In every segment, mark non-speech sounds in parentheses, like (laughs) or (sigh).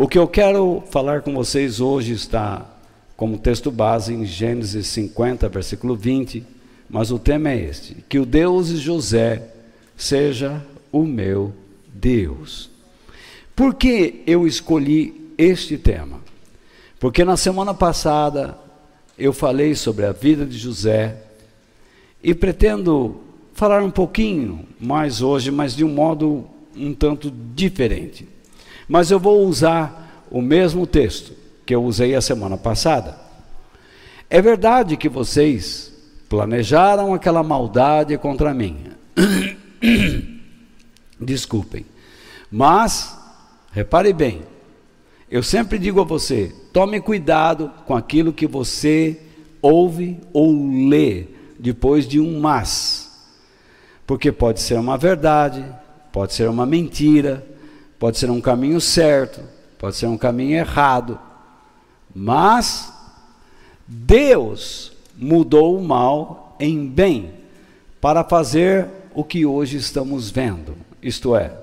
O que eu quero falar com vocês hoje está como texto base em Gênesis 50, versículo 20, mas o tema é este: que o Deus de José seja o meu Deus. Por que eu escolhi este tema? Porque na semana passada eu falei sobre a vida de José e pretendo falar um pouquinho mais hoje, mas de um modo um tanto diferente. Mas eu vou usar o mesmo texto que eu usei a semana passada. É verdade que vocês planejaram aquela maldade contra mim. (coughs) Desculpem. Mas, repare bem, eu sempre digo a você: tome cuidado com aquilo que você ouve ou lê depois de um mas. Porque pode ser uma verdade, pode ser uma mentira, pode ser um caminho certo, pode ser um caminho errado. Mas Deus mudou o mal em bem para fazer o que hoje estamos vendo, isto é,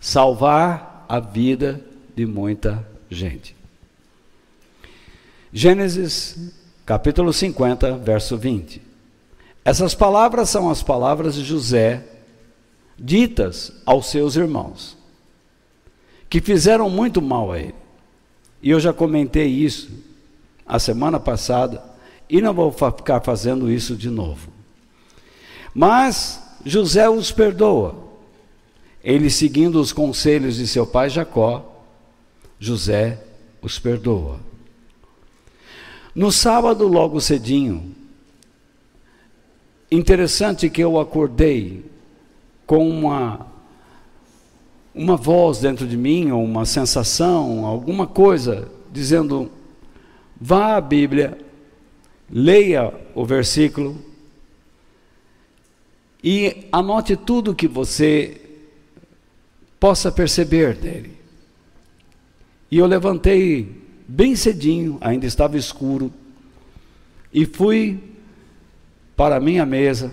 salvar a vida de muita gente. Gênesis capítulo 50, verso 20. Essas palavras são as palavras de José ditas aos seus irmãos, que fizeram muito mal a ele. E eu já comentei isso a semana passada e não vou ficar fazendo isso de novo. Mas José os perdoa. Ele, seguindo os conselhos de seu pai Jacó, José os perdoa. No sábado, logo cedinho, interessante que eu acordei com uma uma voz dentro de mim, ou uma sensação, alguma coisa, dizendo: vá à Bíblia, leia o versículo e anote tudo que você possa perceber dele. E eu levantei bem cedinho, ainda estava escuro, e fui para a minha mesa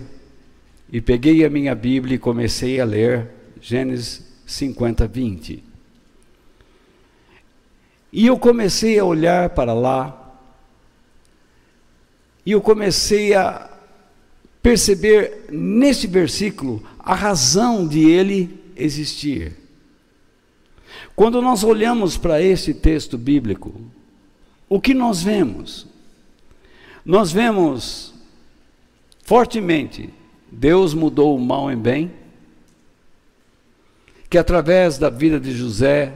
e peguei a minha Bíblia e comecei a ler Gênesis 50, 20. E eu comecei a olhar para lá, e eu comecei a perceber neste versículo a razão de ele existir. Quando nós olhamos para este texto bíblico, o que nós vemos? Nós vemos fortemente Deus mudou o mal em bem que através da vida de José,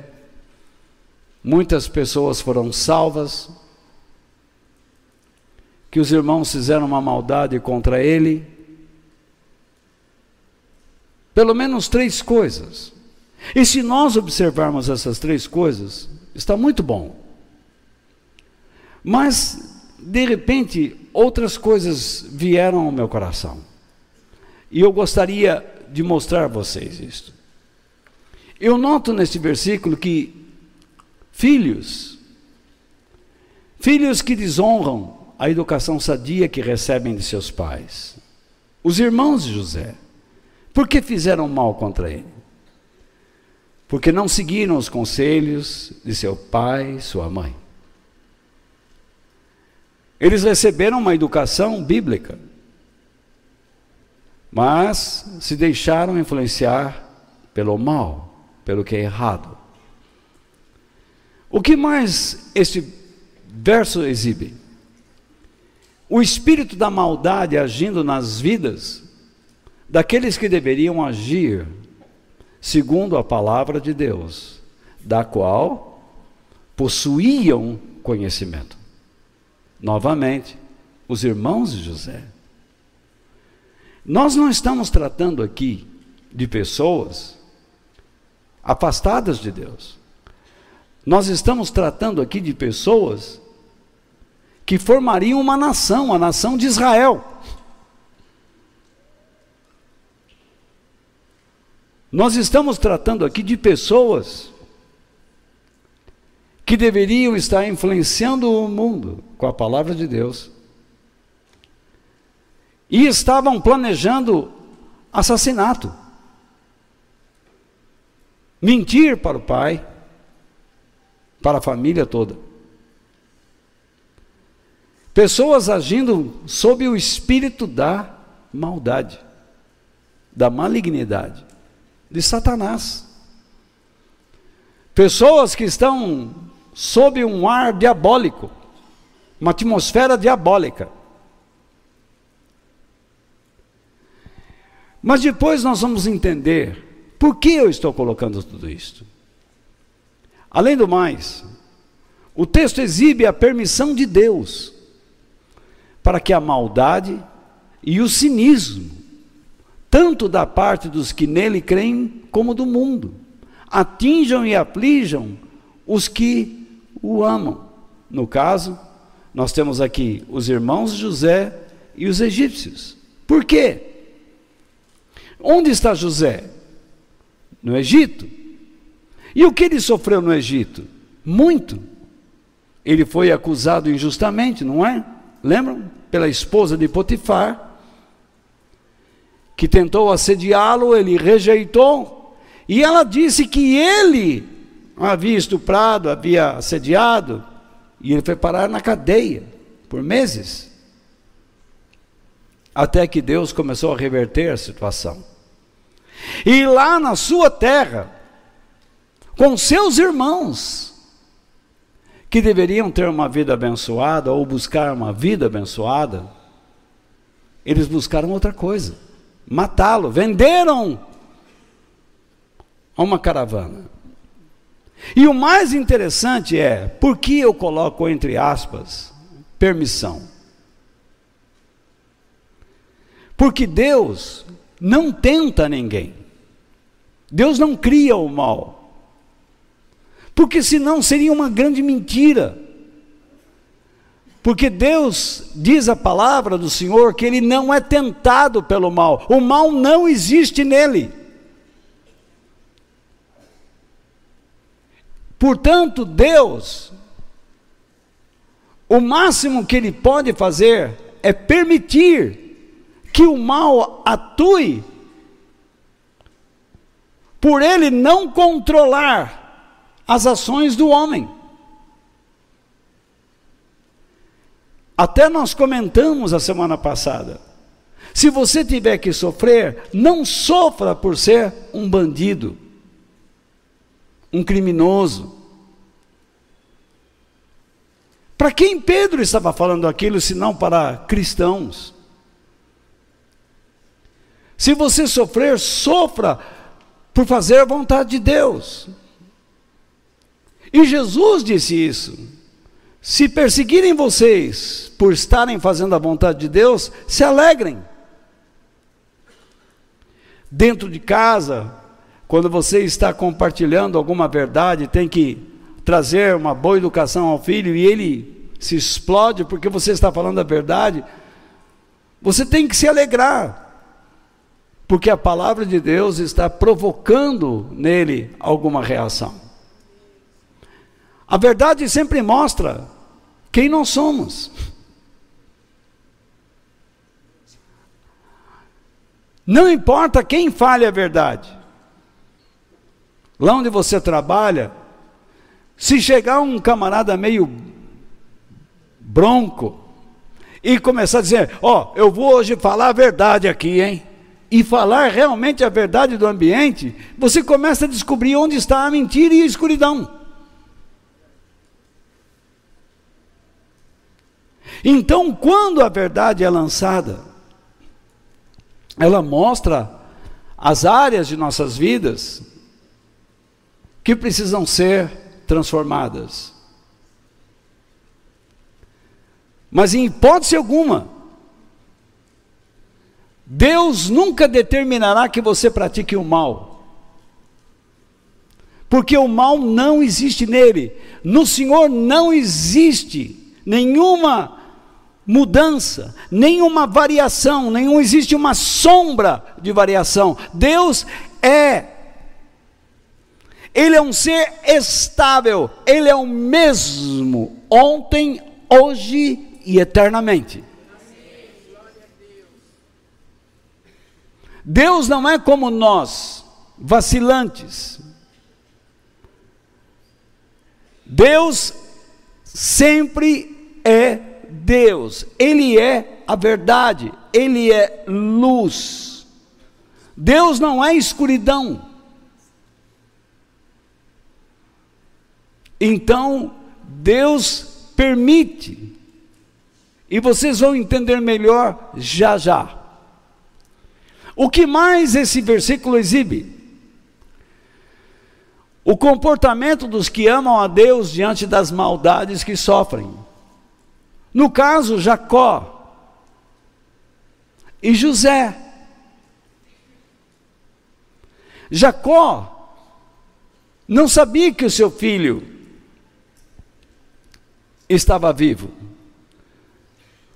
muitas pessoas foram salvas, que os irmãos fizeram uma maldade contra ele. Pelo menos três coisas. E se nós observarmos essas três coisas, está muito bom. Mas, de repente, outras coisas vieram ao meu coração. E eu gostaria de mostrar a vocês isto. Eu noto neste versículo que filhos, filhos que desonram a educação sadia que recebem de seus pais, os irmãos de José, por que fizeram mal contra ele? Porque não seguiram os conselhos de seu pai sua mãe. Eles receberam uma educação bíblica, mas se deixaram influenciar pelo mal pelo que é errado. O que mais este verso exibe? O espírito da maldade agindo nas vidas daqueles que deveriam agir segundo a palavra de Deus, da qual possuíam conhecimento. Novamente, os irmãos de José. Nós não estamos tratando aqui de pessoas afastadas de Deus. Nós estamos tratando aqui de pessoas que formariam uma nação, a nação de Israel. Nós estamos tratando aqui de pessoas que deveriam estar influenciando o mundo com a palavra de Deus e estavam planejando assassinato mentir para o pai, para a família toda. Pessoas agindo sob o espírito da maldade, da malignidade, de Satanás. Pessoas que estão sob um ar diabólico, uma atmosfera diabólica. Mas depois nós vamos entender por que eu estou colocando tudo isto. Além do mais, o texto exibe a permissão de Deus para que a maldade e o cinismo, tanto da parte dos que nele creem, como do mundo, atinjam e aflijam os que o amam. No caso, nós temos aqui os irmãos José e os egípcios. Por quê? Onde está José? No Egito. E o que ele sofreu no Egito? Muito. Ele foi acusado injustamente, não é? Lembram? Pela esposa de Potifar, que tentou assediá-lo, ele rejeitou, e ela disse que ele havia estuprado, havia assediado, e ele foi parar na cadeia por meses. Até que Deus começou a reverter a situação. E lá na sua terra, com seus irmãos, que deveriam ter uma vida abençoada ou buscar uma vida abençoada, eles buscaram outra coisa, matá-lo, venderam a uma caravana. E o mais interessante é, por que eu coloco entre aspas permissão? Porque Deus não tenta ninguém. Deus não cria o mal. Porque senão seria uma grande mentira. Porque Deus diz a palavra do Senhor que ele não é tentado pelo mal. O mal não existe nele. Portanto, Deus, o máximo que Ele pode fazer é permitir que o mal atue, por Ele não controlar as ações do homem. Até nós comentamos a semana passada. Se você tiver que sofrer, não sofra por ser um bandido um criminoso. Para quem Pedro estava falando aquilo, se não para cristãos? Se você sofrer, sofra por fazer a vontade de Deus. E Jesus disse isso. Se perseguirem vocês por estarem fazendo a vontade de Deus, se alegrem. Dentro de casa, quando você está compartilhando alguma verdade, tem que trazer uma boa educação ao filho e ele se explode porque você está falando a verdade. Você tem que se alegrar, porque a palavra de Deus está provocando nele alguma reação. A verdade sempre mostra quem nós somos. Não importa quem fale a verdade lá onde você trabalha, se chegar um camarada meio bronco e começar a dizer: Ó, oh, eu vou hoje falar a verdade aqui, hein? E falar realmente a verdade do ambiente, você começa a descobrir onde está a mentira e a escuridão. Então, quando a verdade é lançada, ela mostra as áreas de nossas vidas que precisam ser transformadas. Mas em hipótese alguma, Deus nunca determinará que você pratique o mal. Porque o mal não existe nele. No Senhor não existe nenhuma mudança, nenhuma variação, nenhum existe uma sombra de variação. Deus é ele é um ser estável, ele é o mesmo ontem, hoje e eternamente. Deus não é como nós, vacilantes. Deus sempre é Deus, Ele é a verdade, Ele é luz. Deus não é escuridão. Então, Deus permite, e vocês vão entender melhor já já. O que mais esse versículo exibe? O comportamento dos que amam a Deus diante das maldades que sofrem. No caso, Jacó e José. Jacó não sabia que o seu filho estava vivo,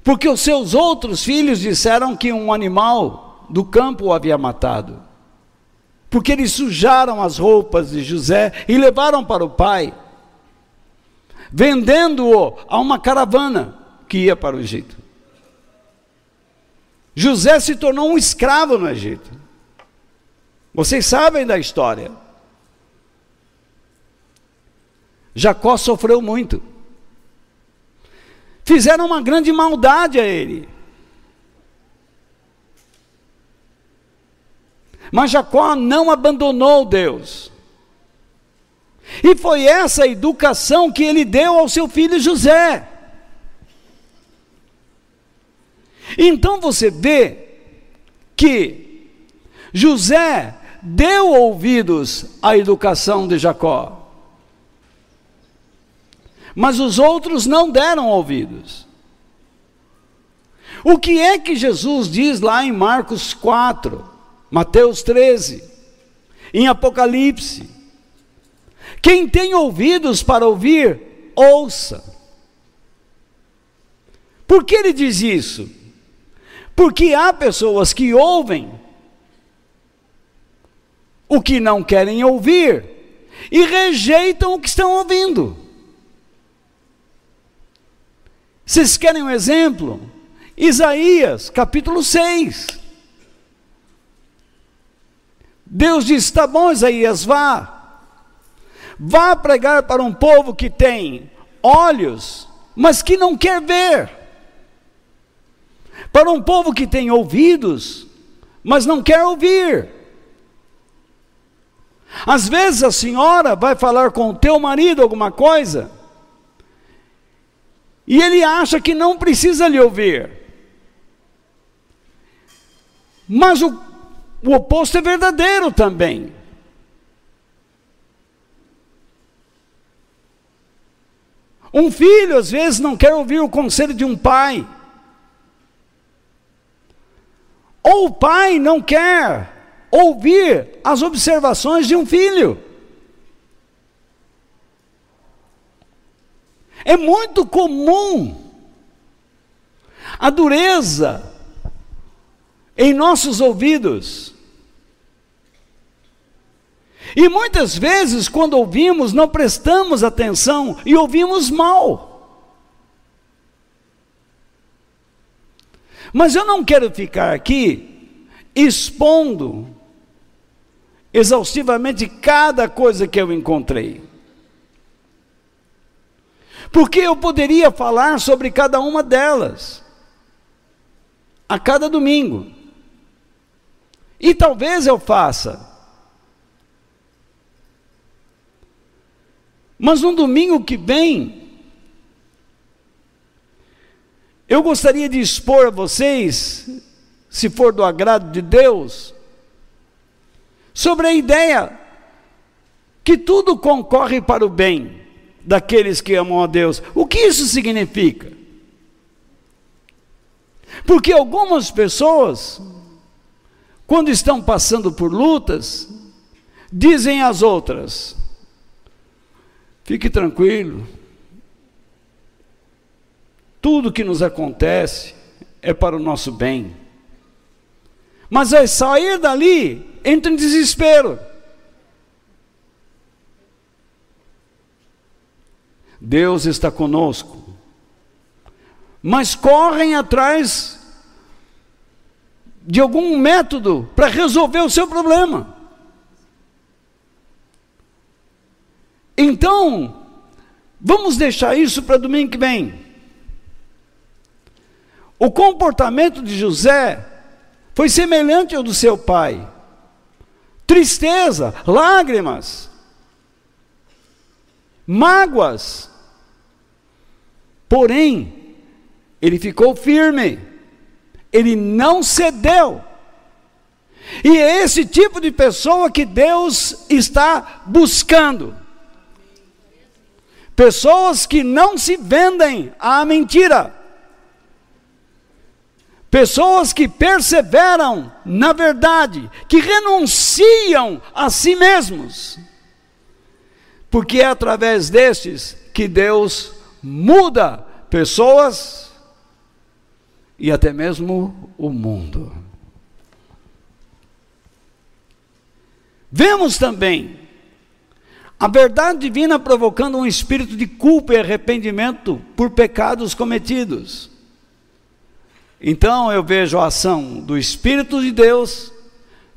porque os seus outros filhos disseram que um animal do campo o havia matado porque eles sujaram as roupas de José e levaram para o pai, vendendo-o a uma caravana que ia para o Egito. José se tornou um escravo no Egito. Vocês sabem da história. Jacó sofreu muito. Fizeram uma grande maldade a ele. Mas Jacó não abandonou Deus. E foi essa educação que ele deu ao seu filho José. Então você vê que José deu ouvidos à educação de Jacó. Mas os outros não deram ouvidos. O que é que Jesus diz lá em Marcos 4? Mateus 13, em Apocalipse. Quem tem ouvidos para ouvir, ouça. Por que ele diz isso? Porque há pessoas que ouvem o que não querem ouvir e rejeitam o que estão ouvindo. Vocês querem um exemplo? Isaías, capítulo 6. Deus disse: Tá bom, Isaías, vá. Vá pregar para um povo que tem olhos, mas que não quer ver. Para um povo que tem ouvidos, mas não quer ouvir. Às vezes a senhora vai falar com o teu marido alguma coisa, e ele acha que não precisa lhe ouvir. Mas o o oposto é verdadeiro também. Um filho, às vezes, não quer ouvir o conselho de um pai. Ou o pai não quer ouvir as observações de um filho. É muito comum a dureza em nossos ouvidos. E muitas vezes, quando ouvimos, não prestamos atenção e ouvimos mal. Mas eu não quero ficar aqui expondo exaustivamente cada coisa que eu encontrei. Porque eu poderia falar sobre cada uma delas, a cada domingo. E talvez eu faça. Mas no domingo que vem, eu gostaria de expor a vocês, se for do agrado de Deus, sobre a ideia que tudo concorre para o bem daqueles que amam a Deus. O que isso significa? Porque algumas pessoas, quando estão passando por lutas, dizem às outras: Fique tranquilo. Tudo que nos acontece é para o nosso bem. Mas ao sair dali, entra em desespero. Deus está conosco. Mas correm atrás de algum método para resolver o seu problema. Então, Vamos deixar isso para domingo que vem. O comportamento de José foi semelhante ao do seu pai. Tristeza, lágrimas, mágoas. Porém, ele ficou firme, ele não cedeu. E é esse tipo de pessoa que Deus está buscando. Pessoas que não se vendem à mentira. Pessoas que perseveram na verdade, que renunciam a si mesmos. Porque é através destes que Deus muda pessoas e até mesmo o mundo. Vemos também a verdade divina provocando um espírito de culpa e arrependimento por pecados cometidos. Então eu vejo a ação do Espírito de Deus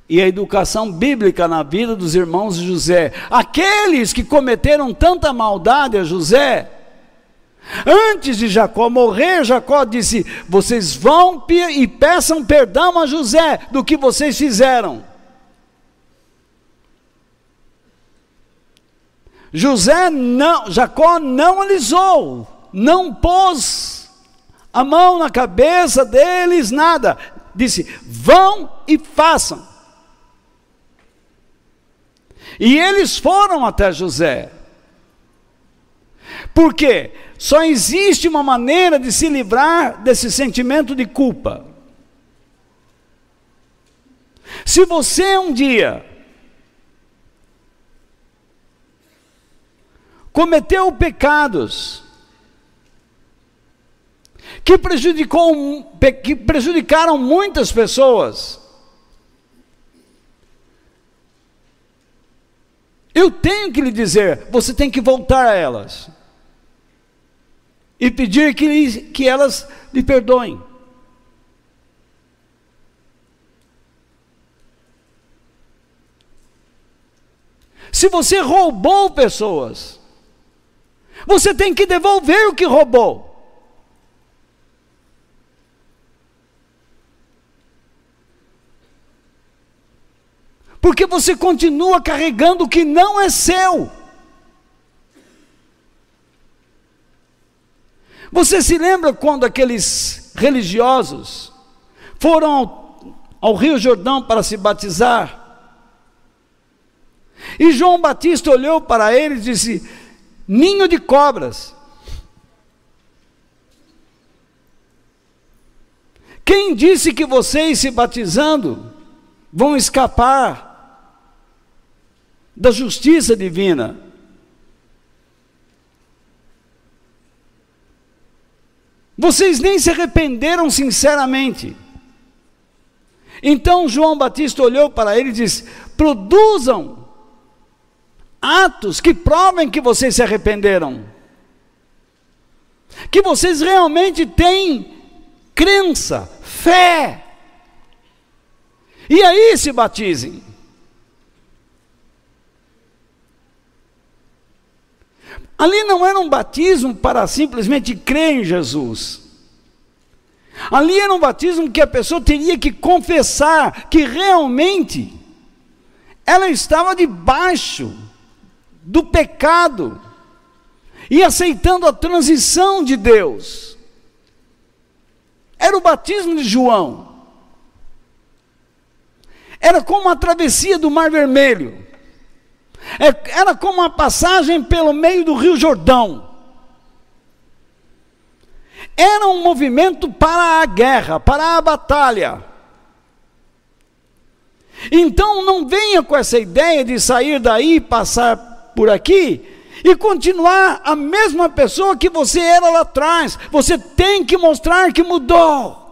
e a educação bíblica na vida dos irmãos de José. Aqueles que cometeram tanta maldade a José, antes de Jacó morrer, Jacó disse: Vocês vão e peçam perdão a José do que vocês fizeram. José não, Jacó não alisou, não pôs a mão na cabeça deles, nada. Disse: vão e façam. E eles foram até José. Por quê? Só existe uma maneira de se livrar desse sentimento de culpa. Se você um dia cometeu pecados que, prejudicou, que prejudicaram muitas pessoas, Eu tenho que lhe dizer, você tem que voltar a elas e pedir que, que elas lhe perdoem. Se você roubou pessoas, você tem que devolver o que roubou. porque você continua carregando o que não é seu. Você se lembra quando aqueles religiosos foram ao, ao Rio Jordão para se batizar? E João Batista olhou para eles e disse: Ninho de cobras. Quem disse que vocês se batizando vão escapar da justiça divina. Vocês nem se arrependeram sinceramente. Então João Batista olhou para ele e disse: produzam atos que provem que vocês se arrependeram, que vocês realmente têm crença, fé, e aí se batizem. Ali não era um batismo para simplesmente crer em Jesus. Ali era um batismo que a pessoa teria que confessar que realmente ela estava debaixo do pecado e aceitando a transição de Deus. Era o batismo de João. Era como a travessia do Mar Vermelho. É, era como uma passagem pelo meio do Rio Jordão. Era um movimento para a guerra, para a batalha. Então não venha com essa ideia de sair daí, passar por aqui e continuar a mesma pessoa que você era lá atrás. Você tem que mostrar que mudou.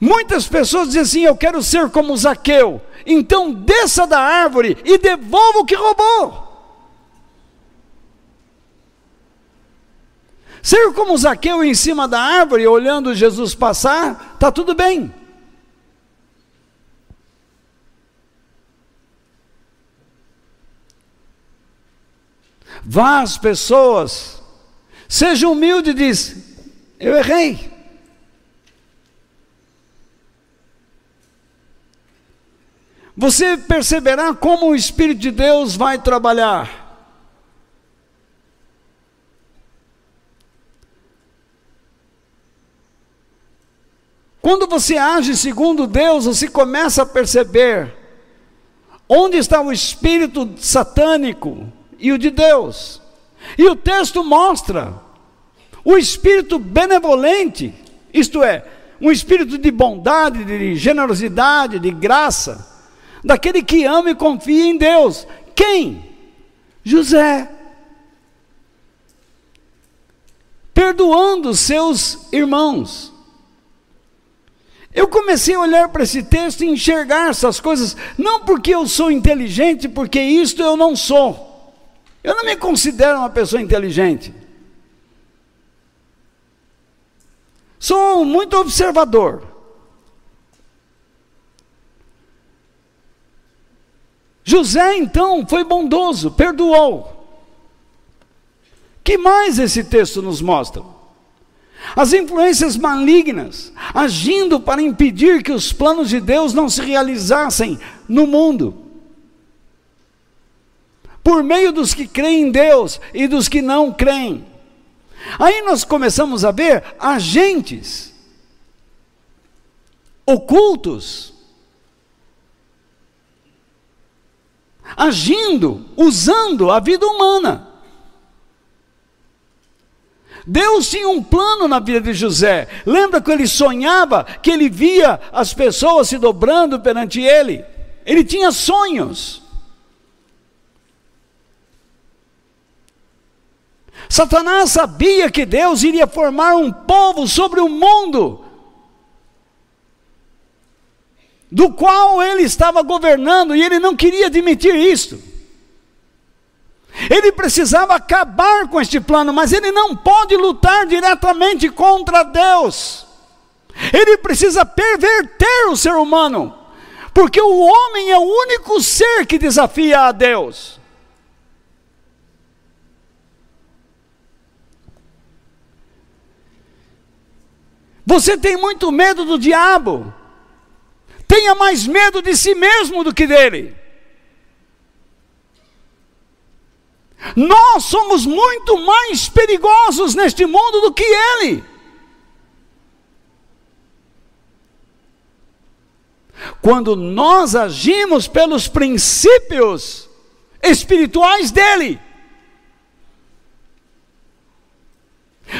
Muitas pessoas dizem assim: Eu quero ser como Zaqueu. Então desça da árvore e devolva o que roubou. Ser como Zaqueu em cima da árvore, olhando Jesus passar, está tudo bem. Vá às pessoas, seja humilde e diz: Eu errei. Você perceberá como o Espírito de Deus vai trabalhar. Quando você age segundo Deus, você começa a perceber onde está o espírito satânico e o de Deus. E o texto mostra o espírito benevolente, isto é, um espírito de bondade, de generosidade, de graça, daquele que ama e confia em Deus. Quem? José. Perdoando seus irmãos. Eu comecei a olhar para esse texto e enxergar essas coisas, não porque eu sou inteligente, porque isto eu não sou. Eu não me considero uma pessoa inteligente. Sou muito observador. José então foi bondoso, perdoou. Que mais esse texto nos mostra? As influências malignas agindo para impedir que os planos de Deus não se realizassem no mundo. Por meio dos que creem em Deus e dos que não creem. Aí nós começamos a ver agentes ocultos agindo, usando a vida humana. Deus tinha um plano na vida de José. Lembra que ele sonhava, que ele via as pessoas se dobrando perante ele? Ele tinha sonhos. Satanás sabia que Deus iria formar um povo sobre o mundo, do qual ele estava governando, e ele não queria admitir isso. Ele precisava acabar com este plano, mas ele não pode lutar diretamente contra Deus. Ele precisa perverter o ser humano, porque o homem é o único ser que desafia a Deus. Você tem muito medo do diabo, tenha mais medo de si mesmo do que dele. Nós somos muito mais perigosos neste mundo do que ele. Quando nós agimos pelos princípios espirituais dele.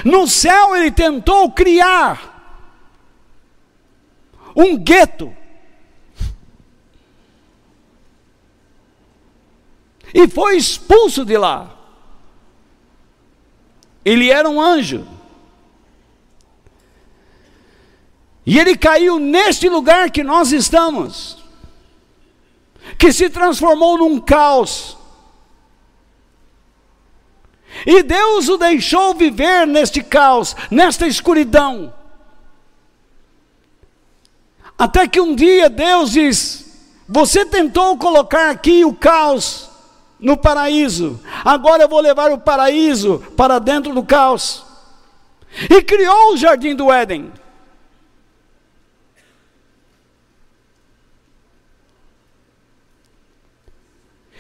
No céu ele tentou criar um gueto e foi expulso de lá. Ele era um anjo. E ele caiu neste lugar que nós estamos, que se transformou num caos. E Deus o deixou viver neste caos, nesta escuridão. Até que um dia Deus diz: Você tentou colocar aqui o caos, no paraíso. Agora eu vou levar o paraíso para dentro do caos. E criou o jardim do Éden.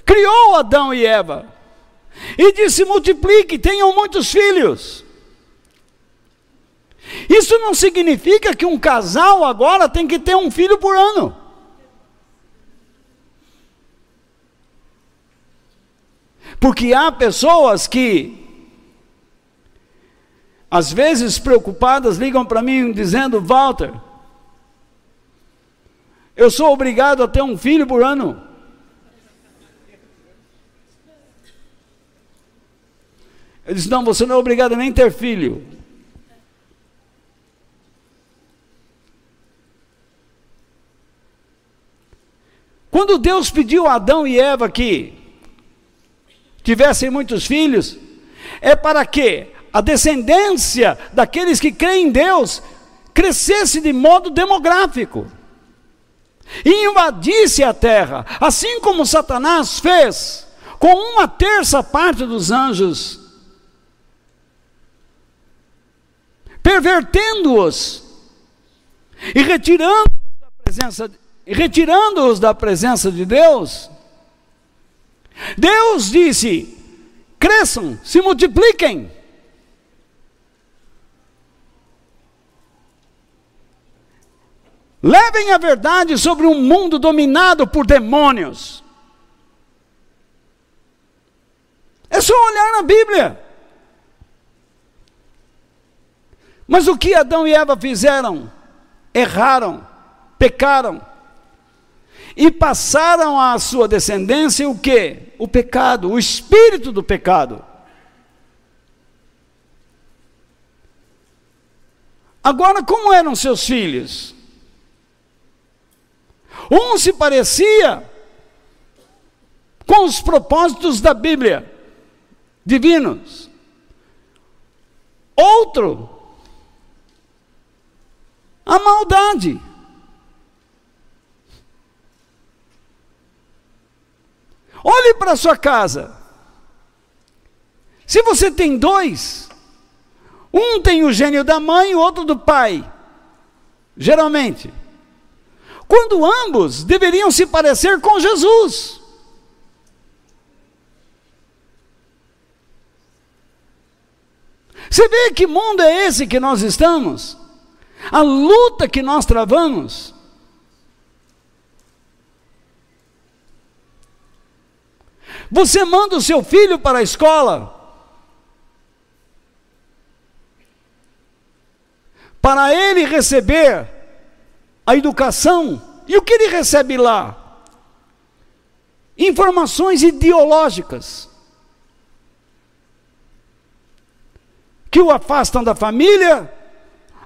Criou Adão e Eva. E disse: multiplique, tenham muitos filhos. Isso não significa que um casal agora tem que ter um filho por ano. Porque há pessoas que, às vezes preocupadas, ligam para mim dizendo: Walter, eu sou obrigado a ter um filho por ano. Eu disse: Não, você não é obrigado a nem ter filho. Quando Deus pediu a Adão e Eva que tivessem muitos filhos, é para que a descendência daqueles que creem em Deus crescesse de modo demográfico e invadisse a terra, assim como Satanás fez com uma terça parte dos anjos, pervertendo-os e retirando-os da presença, retirando-os da presença de Deus. Deus disse: cresçam, se multipliquem. Levem a verdade sobre um mundo dominado por demônios. É só olhar na Bíblia. Mas o que Adão e Eva fizeram? Erraram, pecaram. E passaram à sua descendência o que? O pecado, o espírito do pecado. Agora, como eram seus filhos? Um se parecia com os propósitos da Bíblia, divinos. Outro, a maldade. Olhe para a sua casa. Se você tem dois, um tem o gênio da mãe e o outro do pai. Geralmente quando ambos deveriam se parecer com Jesus. Você vê que mundo é esse que nós estamos? A luta que nós travamos. Você manda o seu filho para a escola para ele receber a educação. E o que ele recebe lá? Informações ideológicas que o afastam da família,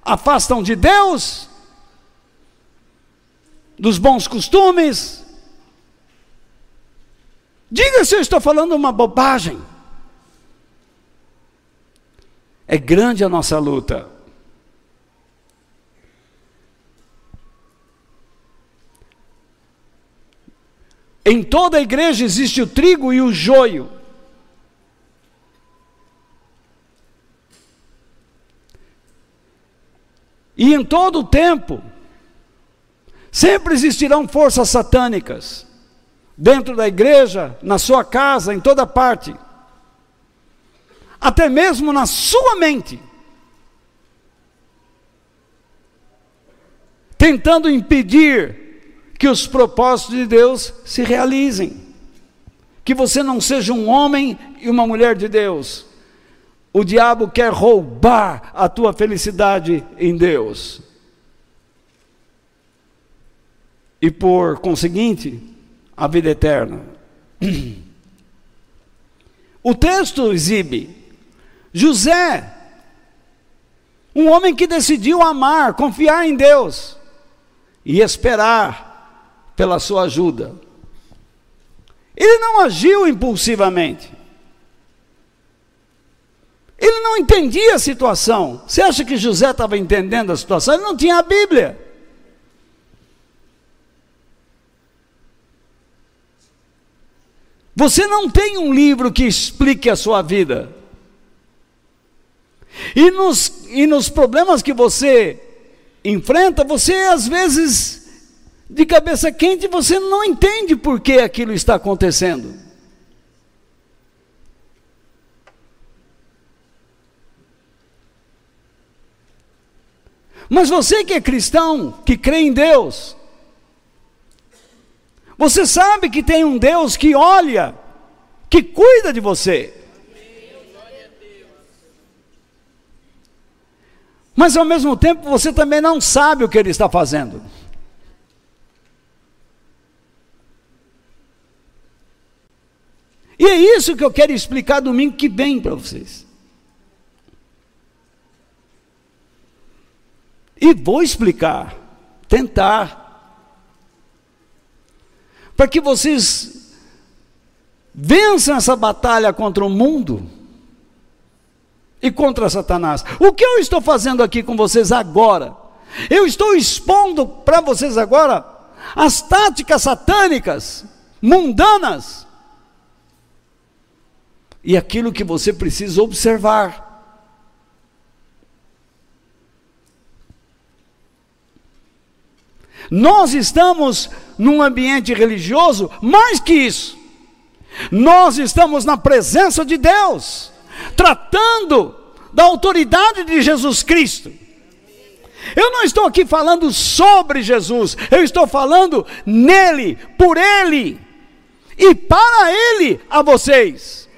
afastam de Deus, dos bons costumes. Diga se eu estou falando uma bobagem. É grande a nossa luta. Em toda a igreja existe o trigo e o joio. E em todo o tempo, sempre existirão forças satânicas, dentro da igreja, na sua casa, em toda parte, até mesmo na sua mente, tentando impedir que os propósitos de Deus se realizem. Que você não seja um homem e uma mulher de Deus. O diabo quer roubar a tua felicidade em Deus. E por conseguinte, a vida eterna. O texto exibe José, um homem que decidiu amar, confiar em Deus e esperar pela sua ajuda. Ele não agiu impulsivamente. Ele não entendia a situação. Você acha que José estava entendendo a situação? Ele não tinha a Bíblia. Você não tem um livro que explique a sua vida. E nos, e nos problemas que você enfrenta, você às vezes de cabeça quente, você não entende por que aquilo está acontecendo. Mas você que é cristão, que crê em Deus, você sabe que tem um Deus que olha, que cuida de você. Mas ao mesmo tempo você também não sabe o que Ele está fazendo. E é isso que eu quero explicar domingo que vem para vocês. E vou explicar, tentar, para que vocês vençam essa batalha contra o mundo e contra Satanás. O que eu estou fazendo aqui com vocês agora? Eu estou expondo para vocês agora as táticas satânicas, mundanas, e aquilo que você precisa observar. Nós estamos num ambiente religioso mais que isso. Nós estamos na presença de Deus, tratando da autoridade de Jesus Cristo. Eu não estou aqui falando sobre Jesus, eu estou falando nele, por ele e para ele a vocês.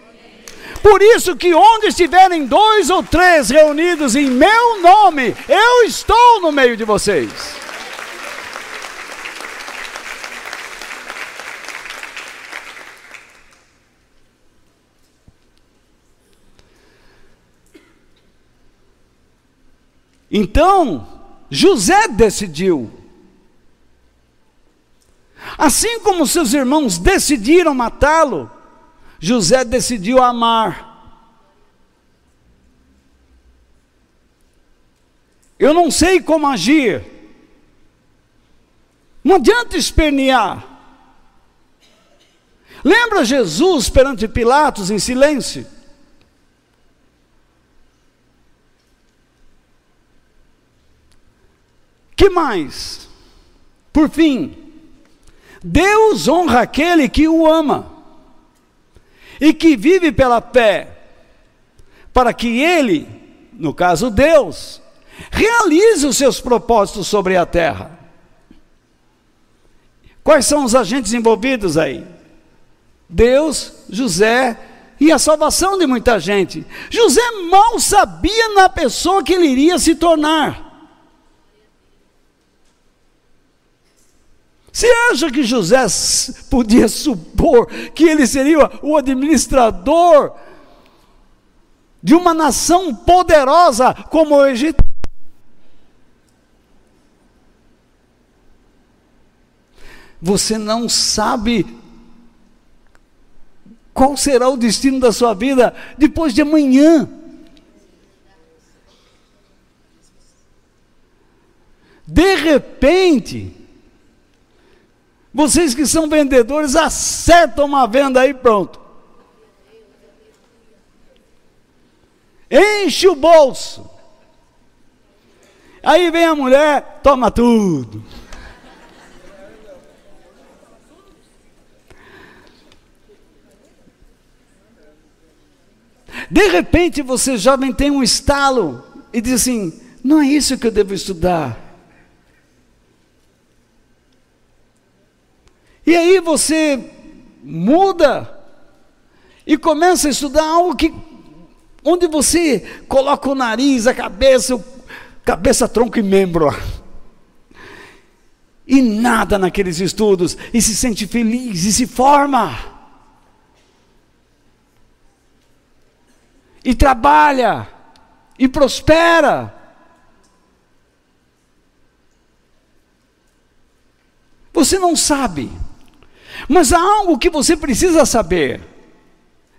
Por isso que onde estiverem dois ou três reunidos em meu nome, eu estou no meio de vocês. Então, José decidiu. Assim como seus irmãos decidiram matá-lo, José decidiu amar. Eu não sei como agir. Não adianta espernear. Lembra Jesus perante Pilatos em silêncio? Que mais? Por fim, Deus honra aquele que o ama e que vive pela fé, para que ele, no caso Deus, realize os seus propósitos sobre a terra. Quais são os agentes envolvidos aí? Deus, José e a salvação de muita gente. José mal sabia na pessoa que ele iria se tornar. Você acha que José podia supor que ele seria o administrador de uma nação poderosa como o Egito? Você não sabe qual será o destino da sua vida depois de amanhã. De repente, vocês que são vendedores, acertam uma venda aí, pronto. Enche o bolso. Aí vem a mulher, toma tudo. De repente você jovem tem um estalo e diz assim: não é isso que eu devo estudar. E aí você muda e começa a estudar algo que onde você coloca o nariz, a cabeça, cabeça, tronco e membro. E nada naqueles estudos, e se sente feliz e se forma. E trabalha, e prospera. Você não sabe mas há algo que você precisa saber: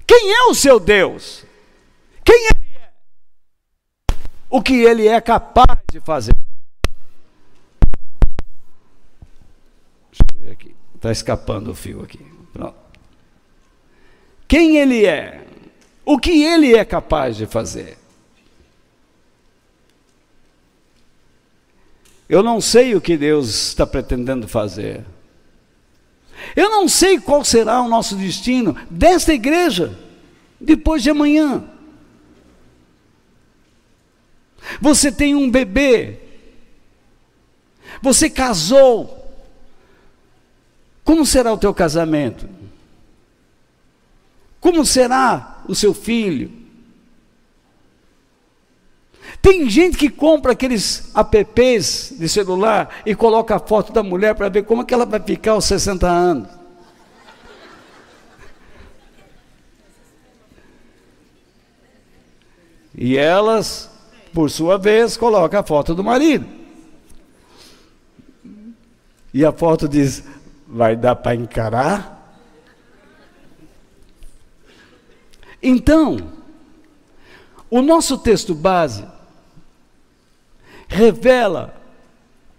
quem é o seu Deus? Quem Ele é? O que Ele é capaz de fazer? Deixa eu ver aqui, está escapando o fio aqui. Pronto. Quem Ele é? O que Ele é capaz de fazer? Eu não sei o que Deus está pretendendo fazer. Eu não sei qual será o nosso destino desta igreja depois de amanhã. Você tem um bebê, você casou. Como será o teu casamento? Como será o seu filho? Tem gente que compra aqueles apps de celular e coloca a foto da mulher para ver como é que ela vai ficar aos 60 anos. E elas, por sua vez, colocam a foto do marido. E a foto diz: vai dar para encarar? Então, o nosso texto base revela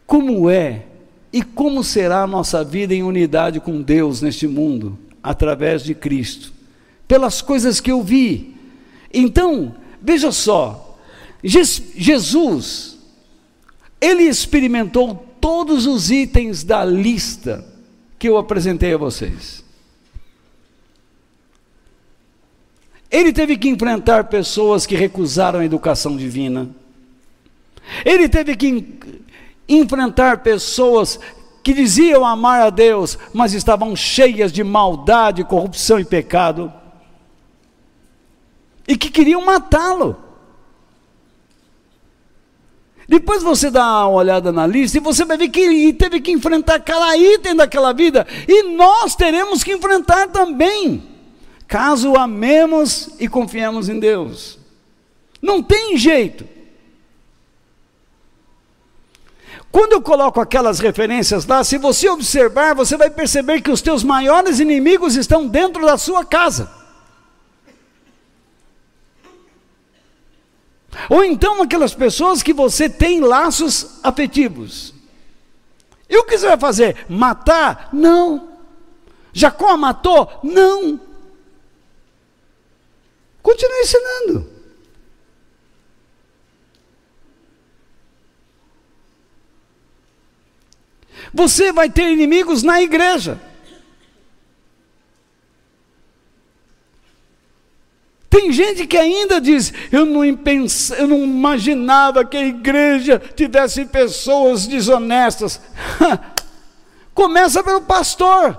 como é e como será a nossa vida em unidade com Deus neste mundo, através de Cristo, pelas coisas que eu vi. Então, veja só, Jesus, ele experimentou todos os itens da lista que eu apresentei a vocês. Ele teve que enfrentar pessoas que recusaram a educação divina. Ele teve que enfrentar pessoas que diziam amar a Deus, mas estavam cheias de maldade, corrupção e pecado, e que queriam matá-lo. Depois você dá uma olhada na lista e você vai ver que ele teve que enfrentar cada item daquela vida, e nós teremos que enfrentar também, caso amemos e confiemos em Deus. Não tem jeito. Quando eu coloco aquelas referências lá, se você observar, você vai perceber que os teus maiores inimigos estão dentro da sua casa. Ou então aquelas pessoas que você tem laços afetivos. E o que você vai fazer? Matar? Não. Jacó matou? Não. Continue ensinando. Você vai ter inimigos na igreja. Tem gente que ainda diz: eu não, eu não imaginava que a igreja tivesse pessoas desonestas. (laughs) Começa pelo pastor.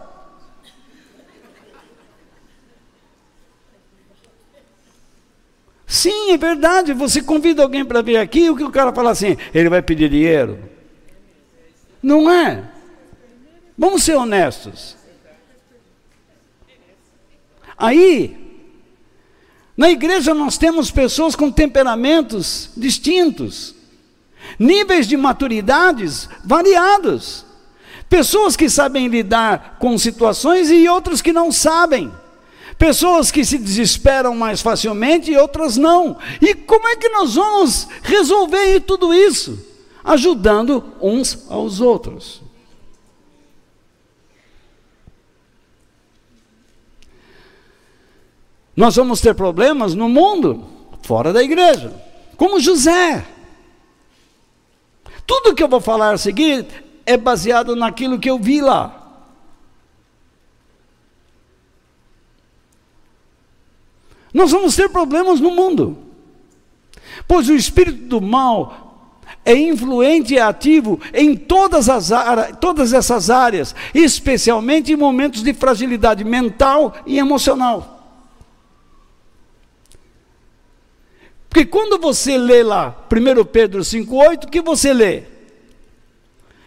Sim, é verdade. Você convida alguém para vir aqui, o que o cara fala assim? Ele vai pedir dinheiro. Não é? Vamos ser honestos. Aí, na igreja nós temos pessoas com temperamentos distintos, níveis de maturidades variados, pessoas que sabem lidar com situações e outras que não sabem. Pessoas que se desesperam mais facilmente e outras não. E como é que nós vamos resolver tudo isso? Ajudando uns aos outros. Nós vamos ter problemas no mundo, fora da igreja, como José. Tudo que eu vou falar a seguir é baseado naquilo que eu vi lá. Nós vamos ter problemas no mundo, pois o espírito do mal é influente e ativo em todas, as todas essas áreas, especialmente em momentos de fragilidade mental e emocional. Porque quando você lê lá 1 Pedro 5,8, o que você lê?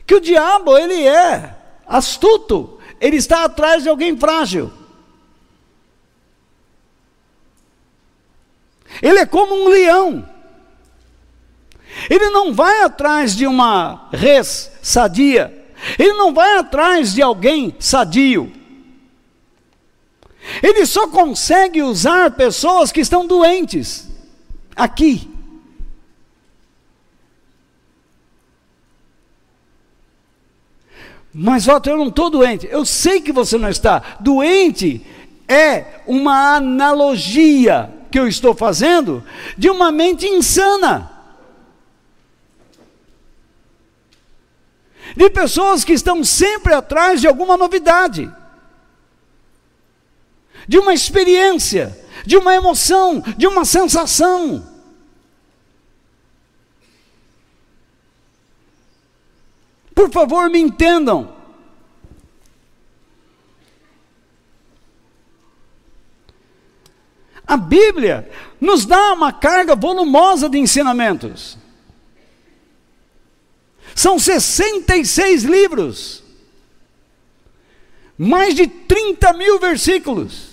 Que o diabo, ele é astuto, ele está atrás de alguém frágil. Ele é como um leão. Ele não vai atrás de uma res sadia. Ele não vai atrás de alguém sadio. Ele só consegue usar pessoas que estão doentes. Aqui. Mas, Walter, eu não estou doente. Eu sei que você não está. Doente é uma analogia que eu estou fazendo de uma mente insana. De pessoas que estão sempre atrás de alguma novidade, de uma experiência, de uma emoção, de uma sensação. Por favor, me entendam. A Bíblia nos dá uma carga volumosa de ensinamentos. São 66 livros, mais de 30 mil versículos.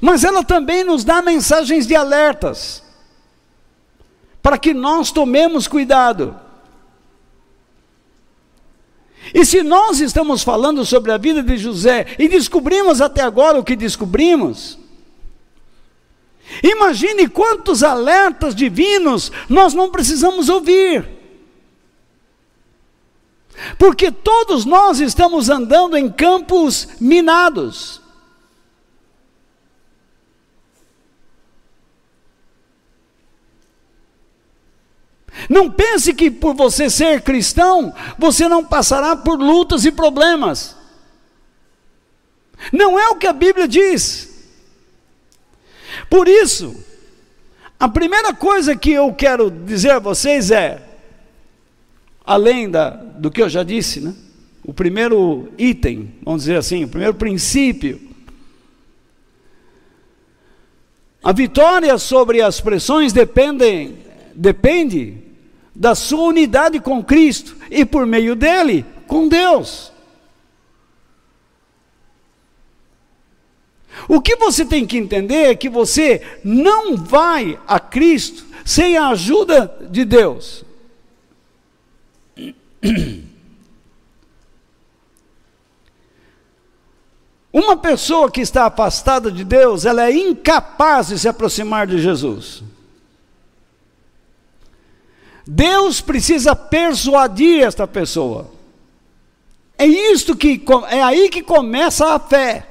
Mas ela também nos dá mensagens de alertas, para que nós tomemos cuidado. E se nós estamos falando sobre a vida de José e descobrimos até agora o que descobrimos, Imagine quantos alertas divinos nós não precisamos ouvir. Porque todos nós estamos andando em campos minados. Não pense que por você ser cristão, você não passará por lutas e problemas. Não é o que a Bíblia diz. Por isso, a primeira coisa que eu quero dizer a vocês é: além da, do que eu já disse, né? o primeiro item, vamos dizer assim, o primeiro princípio. A vitória sobre as pressões depende, depende da sua unidade com Cristo e por meio dele com Deus. O que você tem que entender é que você não vai a Cristo sem a ajuda de Deus. (clears throat) Uma pessoa que está afastada de Deus, ela é incapaz de se aproximar de Jesus. Deus precisa persuadir esta pessoa. É isto que é aí que começa a fé.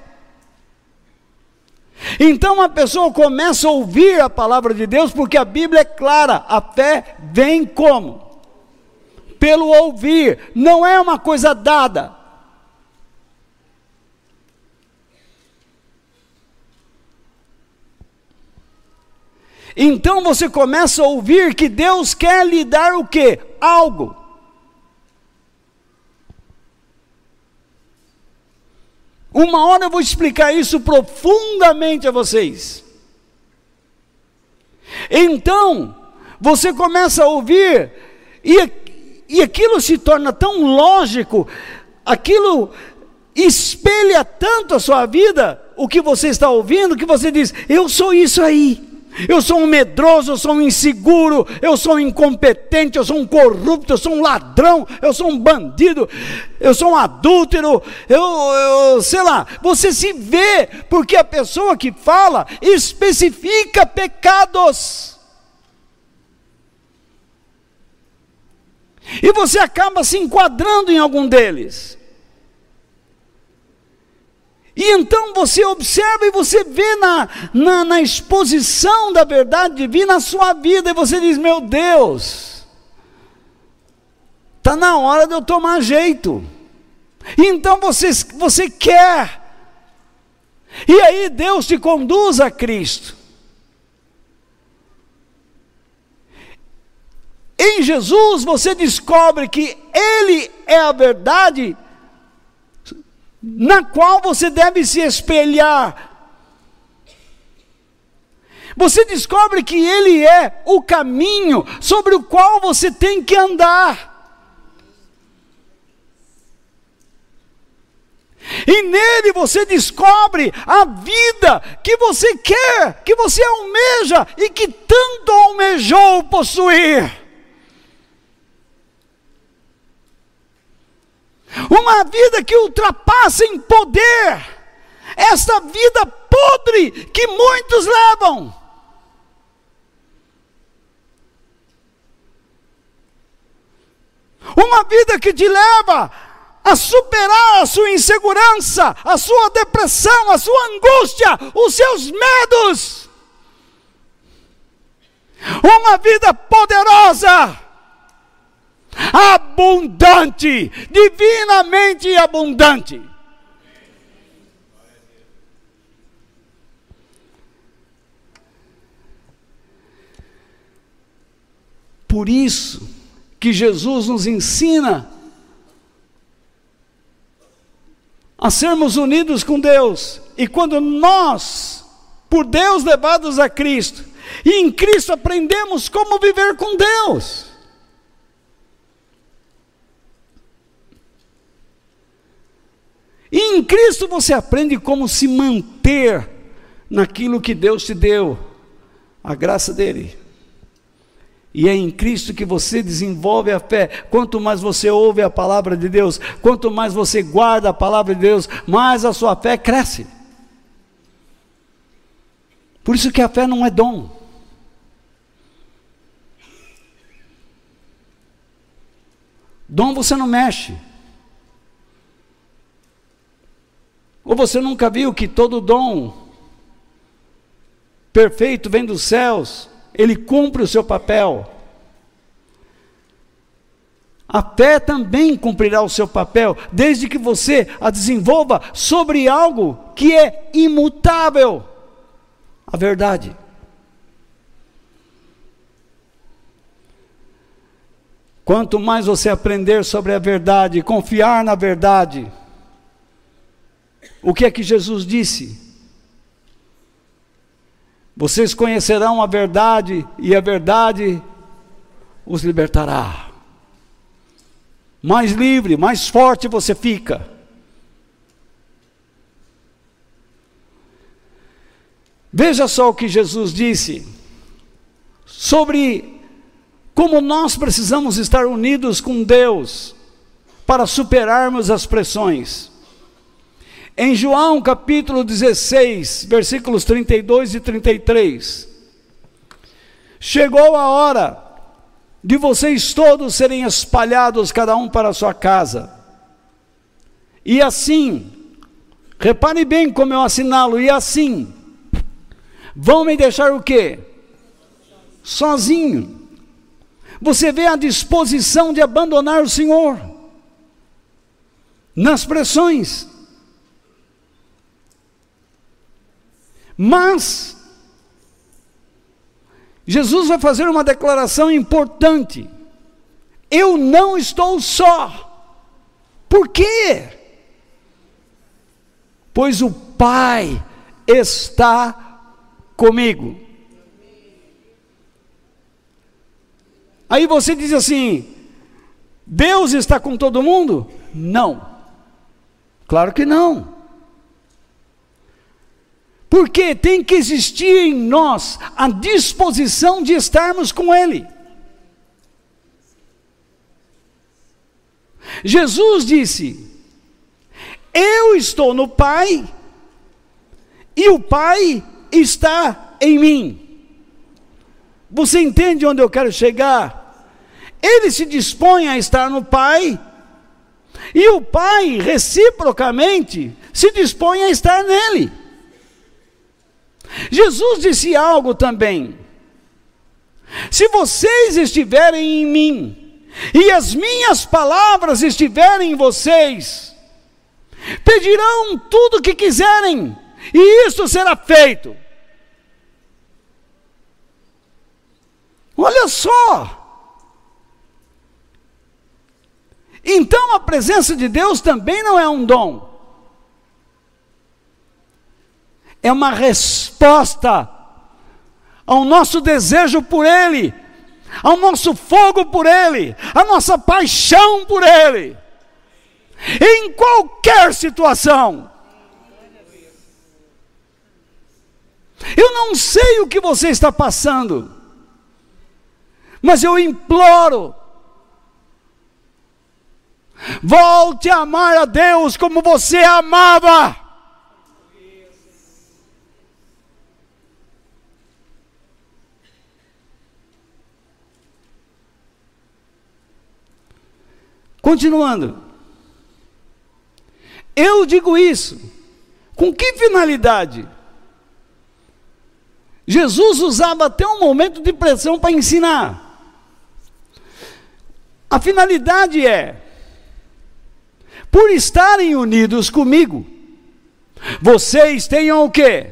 Então a pessoa começa a ouvir a palavra de Deus, porque a Bíblia é clara: a fé vem como? pelo ouvir, não é uma coisa dada. Então você começa a ouvir que Deus quer lhe dar o que? Algo. Uma hora eu vou explicar isso profundamente a vocês. Então, você começa a ouvir, e e aquilo se torna tão lógico, aquilo espelha tanto a sua vida, o que você está ouvindo, que você diz: Eu sou isso aí. Eu sou um medroso, eu sou um inseguro, eu sou um incompetente, eu sou um corrupto, eu sou um ladrão, eu sou um bandido, eu sou um adúltero, eu, eu sei lá. Você se vê, porque a pessoa que fala especifica pecados. E você acaba se enquadrando em algum deles. E então você observa e você vê na, na, na, exposição da verdade divina a sua vida, e você diz: Meu Deus, está na hora de eu tomar jeito. E então você, você quer, e aí Deus te conduz a Cristo. Em Jesus você descobre que Ele é a verdade na qual você deve se espelhar. Você descobre que Ele é o caminho sobre o qual você tem que andar. E nele você descobre a vida que você quer, que você almeja e que tanto almejou possuir. Uma vida que ultrapassa em poder esta vida podre que muitos levam. Uma vida que te leva a superar a sua insegurança, a sua depressão, a sua angústia, os seus medos. Uma vida poderosa abundante, divinamente abundante. Por isso que Jesus nos ensina a sermos unidos com Deus. E quando nós, por Deus levados a Cristo, e em Cristo aprendemos como viver com Deus. E em Cristo você aprende como se manter naquilo que Deus te deu, a graça dele. E é em Cristo que você desenvolve a fé. Quanto mais você ouve a palavra de Deus, quanto mais você guarda a palavra de Deus, mais a sua fé cresce. Por isso que a fé não é dom. Dom você não mexe. Ou você nunca viu que todo dom perfeito vem dos céus, ele cumpre o seu papel. A fé também cumprirá o seu papel, desde que você a desenvolva sobre algo que é imutável a verdade. Quanto mais você aprender sobre a verdade, confiar na verdade, o que é que Jesus disse? Vocês conhecerão a verdade e a verdade os libertará. Mais livre, mais forte você fica. Veja só o que Jesus disse sobre como nós precisamos estar unidos com Deus para superarmos as pressões. Em João capítulo 16, versículos 32 e 33. Chegou a hora de vocês todos serem espalhados, cada um para a sua casa. E assim, repare bem como eu assinalo, e assim, vão me deixar o quê? Sozinho. Você vê a disposição de abandonar o Senhor nas pressões. Mas, Jesus vai fazer uma declaração importante: eu não estou só. Por quê? Pois o Pai está comigo. Aí você diz assim: Deus está com todo mundo? Não. Claro que não. Porque tem que existir em nós a disposição de estarmos com Ele. Jesus disse: Eu estou no Pai, e o Pai está em mim. Você entende onde eu quero chegar? Ele se dispõe a estar no Pai, e o Pai, reciprocamente, se dispõe a estar nele. Jesus disse algo também: se vocês estiverem em mim, e as minhas palavras estiverem em vocês, pedirão tudo o que quiserem, e isso será feito. Olha só! Então a presença de Deus também não é um dom é uma resposta ao nosso desejo por Ele, ao nosso fogo por Ele, à nossa paixão por Ele, em qualquer situação. Eu não sei o que você está passando, mas eu imploro, volte a amar a Deus como você amava. Continuando. Eu digo isso. Com que finalidade? Jesus usava até um momento de pressão para ensinar. A finalidade é, por estarem unidos comigo, vocês tenham o que?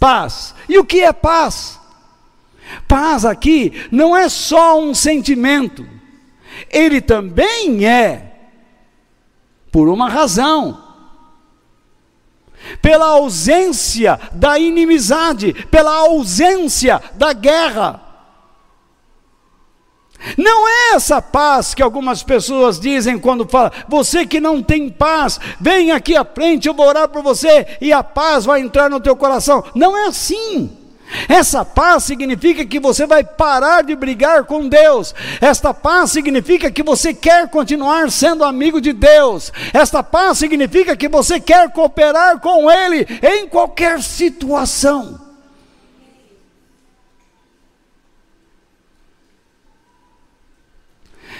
Paz. E o que é paz? Paz aqui não é só um sentimento ele também é, por uma razão. Pela ausência da inimizade, pela ausência da guerra. Não é essa paz que algumas pessoas dizem quando falam, você que não tem paz, vem aqui à frente, eu vou orar por você e a paz vai entrar no teu coração. Não é assim. Essa paz significa que você vai parar de brigar com Deus. Esta paz significa que você quer continuar sendo amigo de Deus. Esta paz significa que você quer cooperar com Ele em qualquer situação.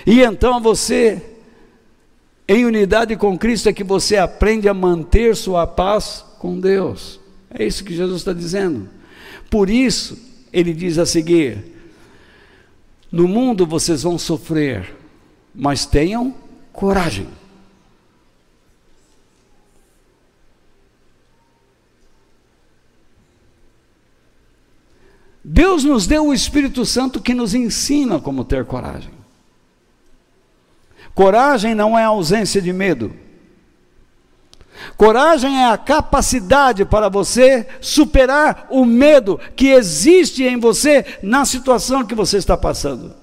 E então você em unidade com Cristo é que você aprende a manter sua paz com Deus. É isso que Jesus está dizendo. Por isso, ele diz a seguir: No mundo vocês vão sofrer, mas tenham coragem. Deus nos deu o Espírito Santo que nos ensina como ter coragem. Coragem não é ausência de medo. Coragem é a capacidade para você superar o medo que existe em você na situação que você está passando.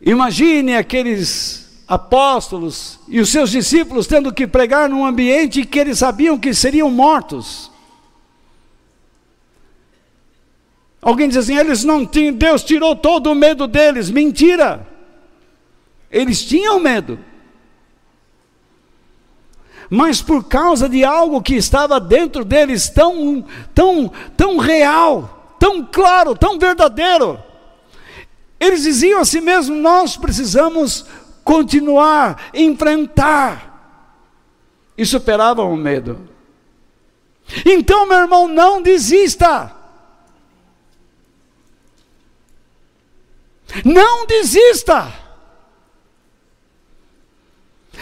Imagine aqueles apóstolos e os seus discípulos tendo que pregar num ambiente que eles sabiam que seriam mortos. Alguém diz assim: eles não tinham, Deus tirou todo o medo deles. Mentira! Eles tinham medo. Mas por causa de algo que estava dentro deles tão, tão, tão real, tão claro, tão verdadeiro, eles diziam a si mesmos: nós precisamos continuar, enfrentar. E superavam o medo. Então, meu irmão, não desista. Não desista.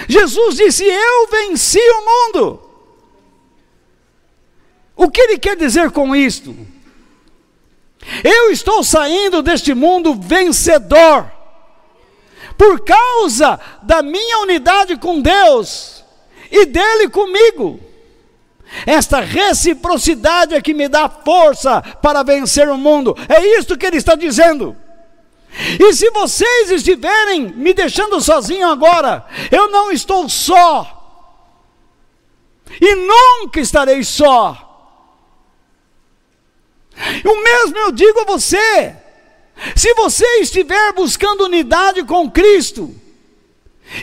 Jesus disse: Eu venci o mundo. O que ele quer dizer com isto? Eu estou saindo deste mundo vencedor por causa da minha unidade com Deus e dele comigo. Esta reciprocidade é que me dá força para vencer o mundo. É isto que ele está dizendo. E se vocês estiverem me deixando sozinho agora, eu não estou só. E nunca estarei só. O mesmo eu digo a você. Se você estiver buscando unidade com Cristo,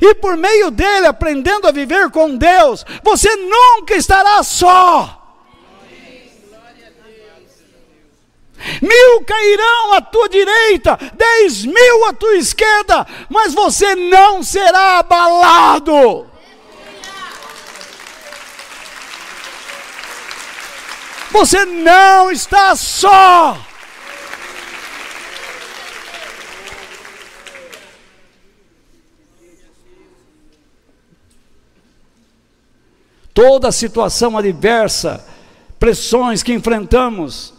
e por meio dele aprendendo a viver com Deus, você nunca estará só. Mil cairão à tua direita, dez mil à tua esquerda, mas você não será abalado. Você não está só. toda situação adversa, pressões que enfrentamos,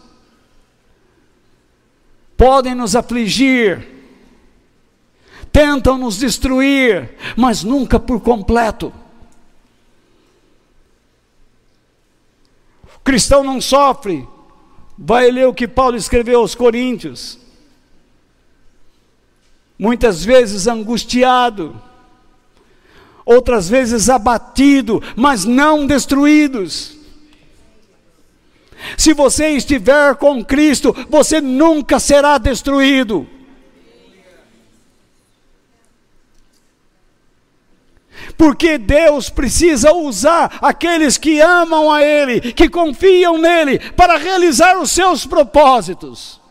podem nos afligir, tentam nos destruir, mas nunca por completo. O cristão não sofre, vai ler o que Paulo escreveu aos Coríntios, muitas vezes angustiado, outras vezes abatido, mas não destruídos. Se você estiver com Cristo, você nunca será destruído. Porque Deus precisa usar aqueles que amam a Ele, que confiam nele, para realizar os seus propósitos.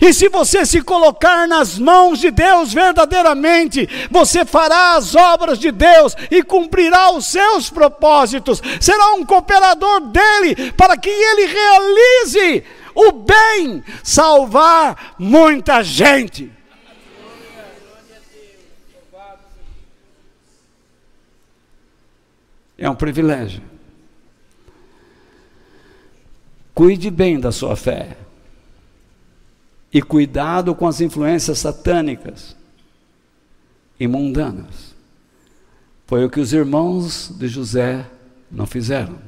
E se você se colocar nas mãos de Deus verdadeiramente, você fará as obras de Deus e cumprirá os seus propósitos. Será um cooperador dele para que ele realize o bem, salvar muita gente. É um privilégio. Cuide bem da sua fé. E cuidado com as influências satânicas e mundanas. Foi o que os irmãos de José não fizeram.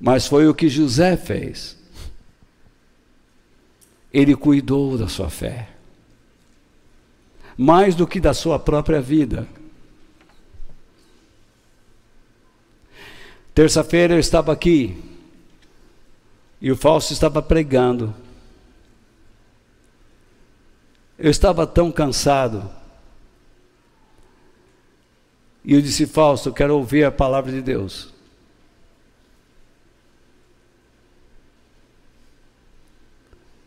Mas foi o que José fez. Ele cuidou da sua fé. Mais do que da sua própria vida. Terça-feira eu estava aqui e o falso estava pregando. Eu estava tão cansado. E eu disse, Fausto, eu quero ouvir a palavra de Deus.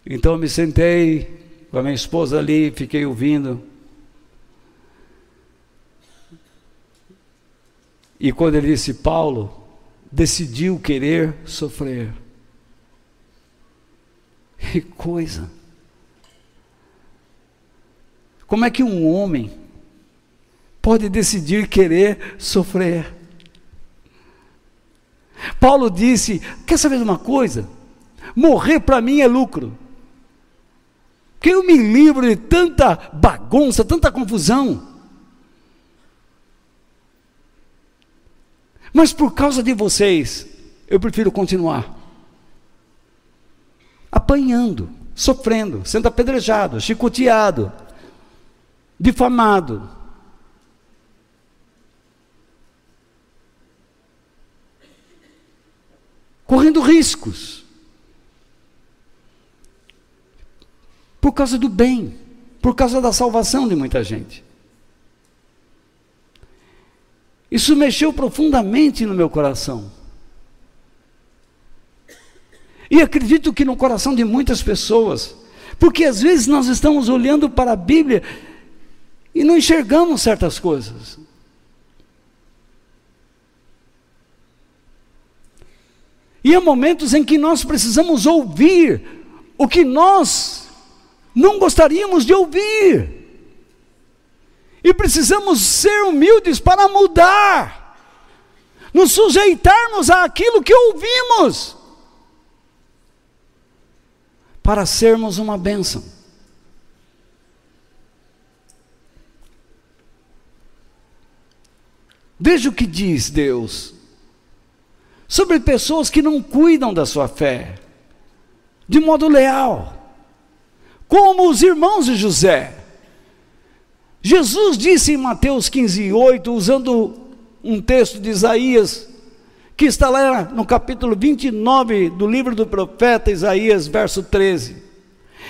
Então eu me sentei com a minha esposa ali, fiquei ouvindo. E quando ele disse, Paulo decidiu querer sofrer. Que coisa! Como é que um homem pode decidir querer sofrer? Paulo disse: Quer saber de uma coisa? Morrer para mim é lucro. Que eu me livro de tanta bagunça, tanta confusão. Mas por causa de vocês, eu prefiro continuar apanhando, sofrendo, sendo apedrejado, chicoteado, difamado. Correndo riscos. Por causa do bem, por causa da salvação de muita gente. Isso mexeu profundamente no meu coração. E acredito que no coração de muitas pessoas, porque às vezes nós estamos olhando para a Bíblia e não enxergamos certas coisas. E há momentos em que nós precisamos ouvir o que nós não gostaríamos de ouvir. E precisamos ser humildes para mudar, nos sujeitarmos àquilo que ouvimos, para sermos uma bênção. Veja o que diz Deus sobre pessoas que não cuidam da sua fé de modo leal, como os irmãos de José. Jesus disse em Mateus 15, 8, usando um texto de Isaías, que está lá no capítulo 29 do livro do profeta Isaías, verso 13: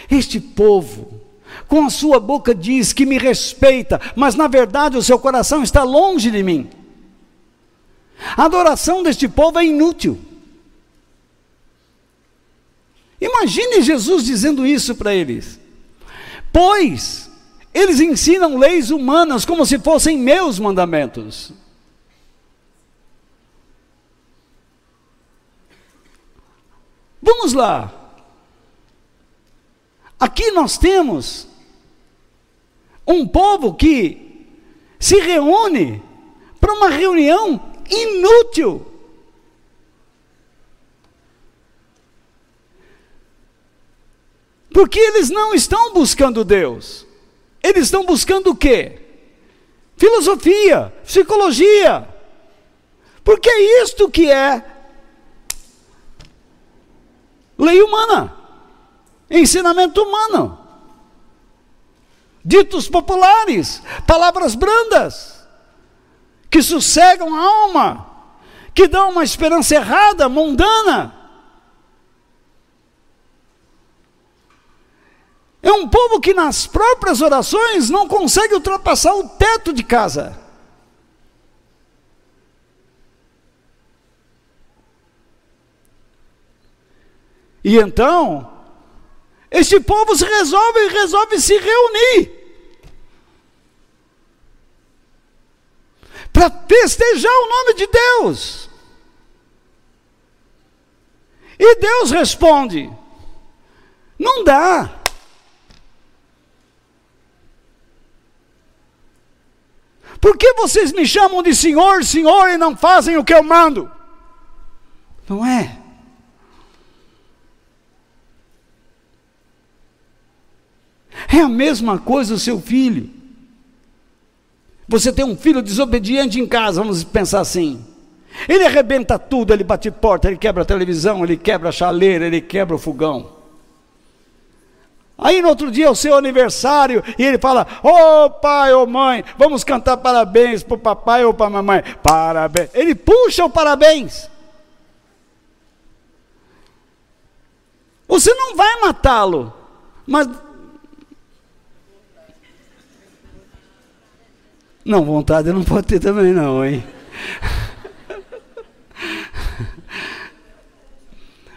Este povo, com a sua boca diz que me respeita, mas na verdade o seu coração está longe de mim. A adoração deste povo é inútil. Imagine Jesus dizendo isso para eles. Pois eles ensinam leis humanas como se fossem meus mandamentos. Vamos lá. Aqui nós temos um povo que se reúne para uma reunião inútil. Porque eles não estão buscando Deus. Eles estão buscando o quê? Filosofia, psicologia. Porque é isto que é lei humana, ensinamento humano. Ditos populares, palavras brandas, que sossegam a alma, que dão uma esperança errada, mundana. É um povo que nas próprias orações não consegue ultrapassar o teto de casa. E então, este povo se resolve, resolve se reunir para festejar o nome de Deus. E Deus responde: não dá. Por que vocês me chamam de Senhor, Senhor e não fazem o que eu mando? Não é? É a mesma coisa o seu filho. Você tem um filho desobediente em casa, vamos pensar assim. Ele arrebenta tudo, ele bate porta, ele quebra a televisão, ele quebra a chaleira, ele quebra o fogão. Aí no outro dia é o seu aniversário e ele fala: Ô oh, pai, ô oh, mãe, vamos cantar parabéns para o papai ou para a mamãe. Parabéns. Ele puxa o parabéns. Você não vai matá-lo, mas. Não, vontade não pode ter também, não, hein?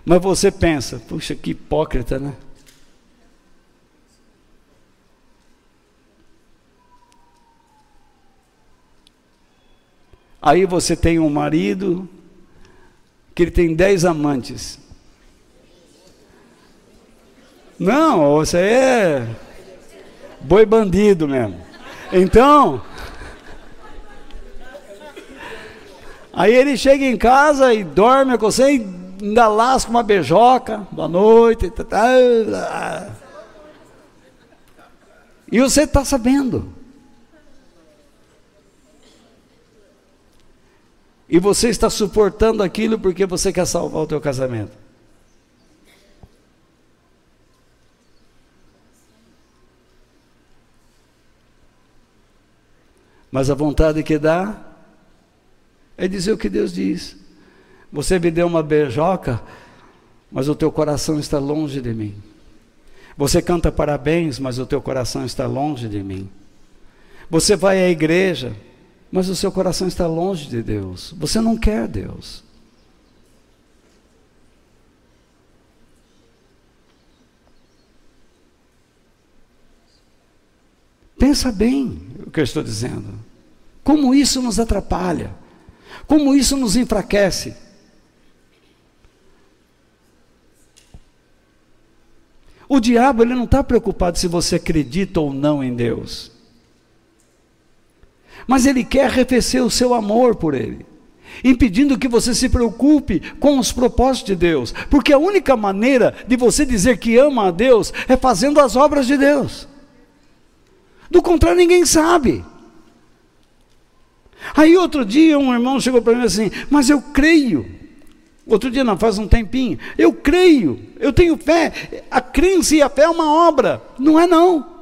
Mas você pensa, puxa, que hipócrita, né? Aí você tem um marido que ele tem dez amantes. Não, você é boi bandido mesmo. Então. Aí ele chega em casa e dorme com você ainda lasca uma beijoca, boa noite. Tá, tá, e você está sabendo. E você está suportando aquilo porque você quer salvar o teu casamento. Mas a vontade que dá é dizer o que Deus diz. Você me deu uma beijoca, mas o teu coração está longe de mim. Você canta parabéns, mas o teu coração está longe de mim. Você vai à igreja, mas o seu coração está longe de Deus. Você não quer Deus. Pensa bem o que eu estou dizendo. Como isso nos atrapalha. Como isso nos enfraquece. O diabo ele não está preocupado se você acredita ou não em Deus mas ele quer arrefecer o seu amor por ele, impedindo que você se preocupe com os propósitos de Deus, porque a única maneira de você dizer que ama a Deus é fazendo as obras de Deus. Do contrário, ninguém sabe. Aí outro dia um irmão chegou para mim assim, mas eu creio. Outro dia não, faz um tempinho. Eu creio, eu tenho fé. A crença e a fé é uma obra. Não é não.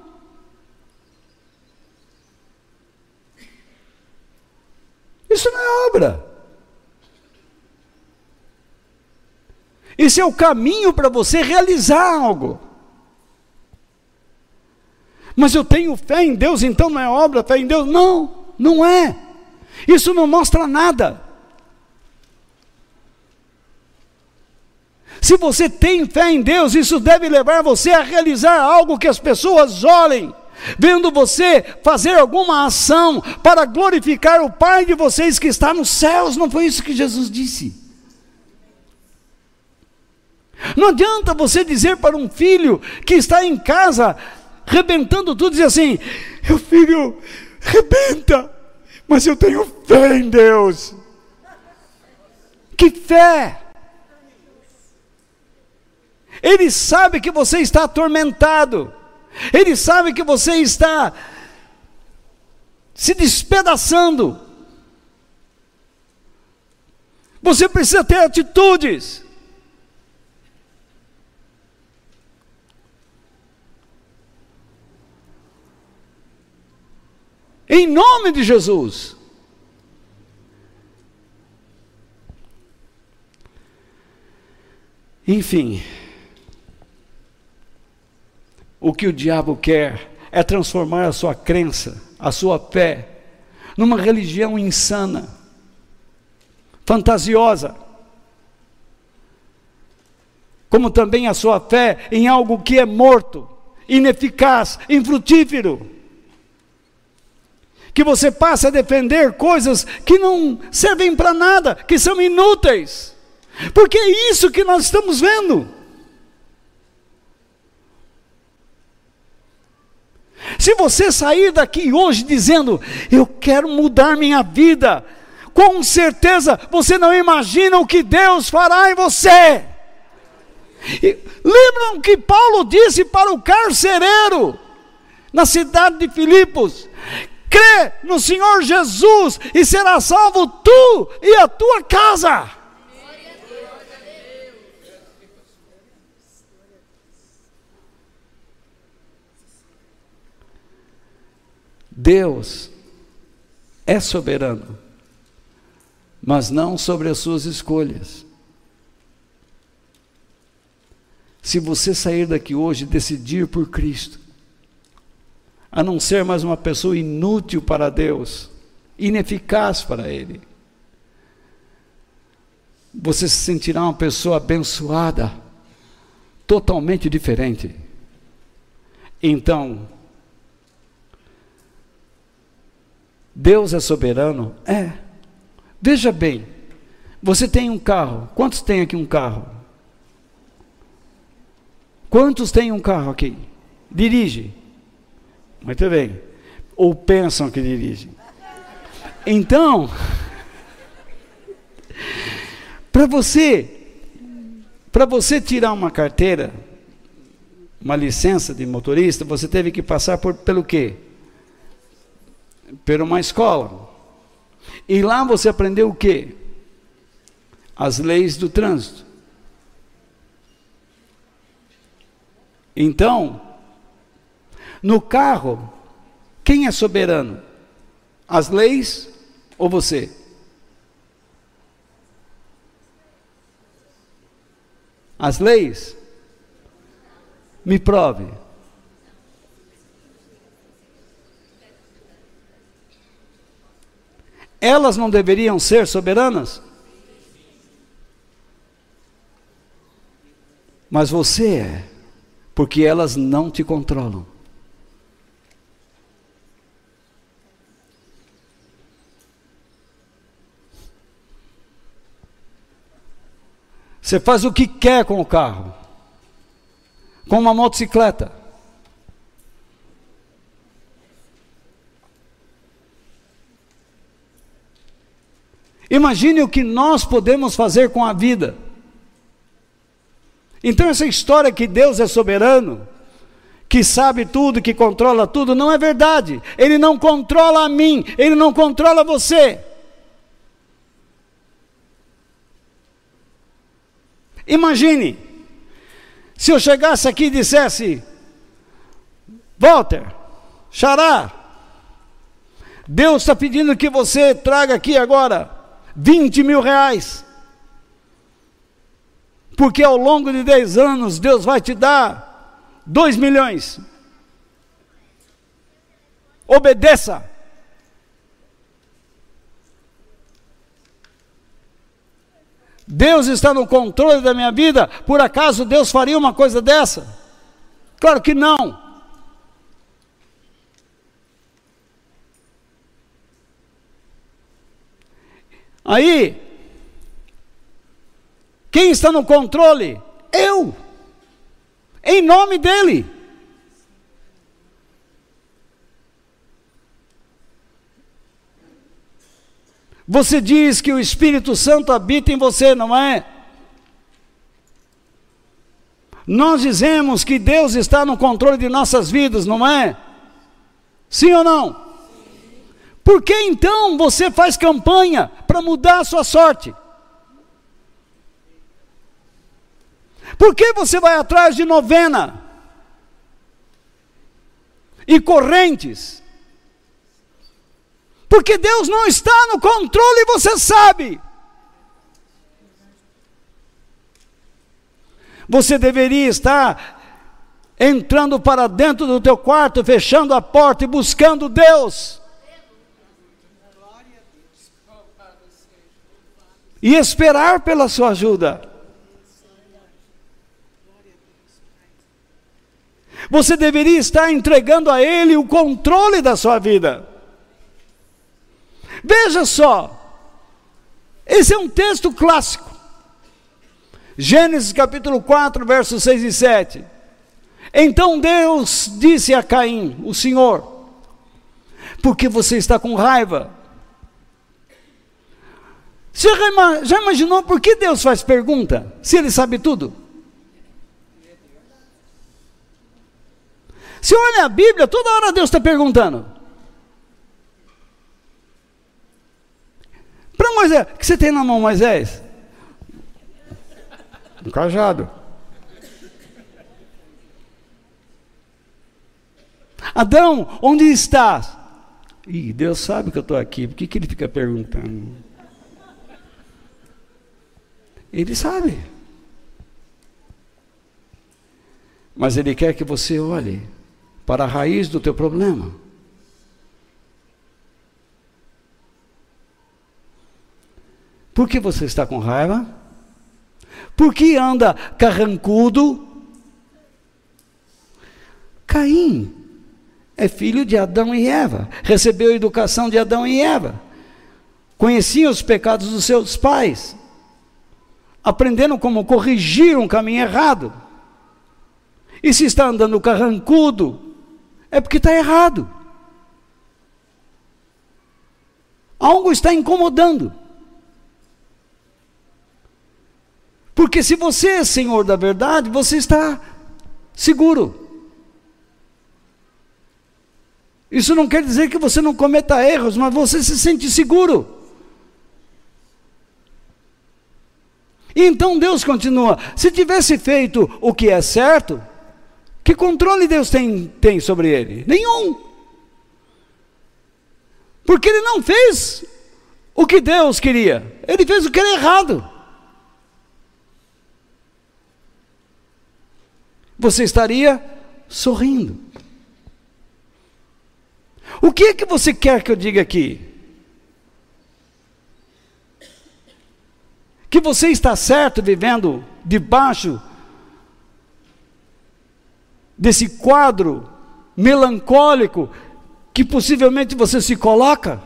Isso não é obra. Esse é o caminho para você realizar algo. Mas eu tenho fé em Deus, então não é obra, fé em Deus? Não, não é. Isso não mostra nada. Se você tem fé em Deus, isso deve levar você a realizar algo que as pessoas olhem vendo você fazer alguma ação para glorificar o Pai de vocês que está nos céus. Não foi isso que Jesus disse. Não adianta você dizer para um filho que está em casa, rebentando tudo, dizer assim: meu filho, rebenta, mas eu tenho fé em Deus. Que fé! Ele sabe que você está atormentado. Ele sabe que você está se despedaçando. Você precisa ter atitudes. Em nome de Jesus. Enfim. O que o diabo quer é transformar a sua crença, a sua fé, numa religião insana, fantasiosa. Como também a sua fé em algo que é morto, ineficaz, infrutífero. Que você passe a defender coisas que não servem para nada, que são inúteis. Porque é isso que nós estamos vendo. Se você sair daqui hoje dizendo, eu quero mudar minha vida, com certeza você não imagina o que Deus fará em você. E, lembram que Paulo disse para o carcereiro, na cidade de Filipos: crê no Senhor Jesus e será salvo tu e a tua casa. Deus é soberano, mas não sobre as suas escolhas. Se você sair daqui hoje e decidir por Cristo, a não ser mais uma pessoa inútil para Deus, ineficaz para Ele, você se sentirá uma pessoa abençoada, totalmente diferente. Então, Deus é soberano? É. Veja bem, você tem um carro. Quantos tem aqui um carro? Quantos têm um carro aqui? Dirige. Muito bem. Ou pensam que dirigem. Então, para você, para você tirar uma carteira, uma licença de motorista, você teve que passar por pelo quê? Por uma escola. E lá você aprendeu o quê? As leis do trânsito. Então, no carro, quem é soberano? As leis ou você? As leis? Me prove. Elas não deveriam ser soberanas? Mas você é, porque elas não te controlam. Você faz o que quer com o carro, com uma motocicleta. Imagine o que nós podemos fazer com a vida. Então, essa história que Deus é soberano, que sabe tudo, que controla tudo, não é verdade. Ele não controla a mim, ele não controla você. Imagine, se eu chegasse aqui e dissesse, Walter, Xará, Deus está pedindo que você traga aqui agora 20 mil reais. Porque ao longo de 10 anos Deus vai te dar 2 milhões. Obedeça. Deus está no controle da minha vida? Por acaso Deus faria uma coisa dessa? Claro que não. Aí, quem está no controle? Eu. Em nome dele. Você diz que o Espírito Santo habita em você, não é? Nós dizemos que Deus está no controle de nossas vidas, não é? Sim ou não? Por que então você faz campanha para mudar a sua sorte? Por que você vai atrás de novena e correntes? Porque Deus não está no controle, você sabe. Você deveria estar entrando para dentro do teu quarto, fechando a porta e buscando Deus. E esperar pela sua ajuda. Você deveria estar entregando a Ele o controle da sua vida. Veja só, esse é um texto clássico. Gênesis capítulo 4, versos 6 e 7. Então Deus disse a Caim, o Senhor, porque você está com raiva? Você já imaginou por que Deus faz pergunta, se Ele sabe tudo? Se olha a Bíblia, toda hora Deus está perguntando. Para Moisés, o que você tem na mão, Moisés? Um cajado. Adão, onde estás? Ih, Deus sabe que eu estou aqui, por que, que ele fica perguntando? Ele sabe. Mas ele quer que você olhe para a raiz do teu problema. Por que você está com raiva? Por que anda carrancudo? Caim é filho de Adão e Eva, recebeu a educação de Adão e Eva. conheciam os pecados dos seus pais, aprenderam como corrigir um caminho errado. E se está andando carrancudo, é porque está errado. Algo está incomodando. Porque se você é senhor da verdade, você está seguro. Isso não quer dizer que você não cometa erros, mas você se sente seguro. E então Deus continua: se tivesse feito o que é certo, que controle Deus tem, tem sobre ele? Nenhum. Porque ele não fez o que Deus queria, ele fez o que era errado. Você estaria sorrindo. O que é que você quer que eu diga aqui? Que você está certo vivendo debaixo desse quadro melancólico que possivelmente você se coloca?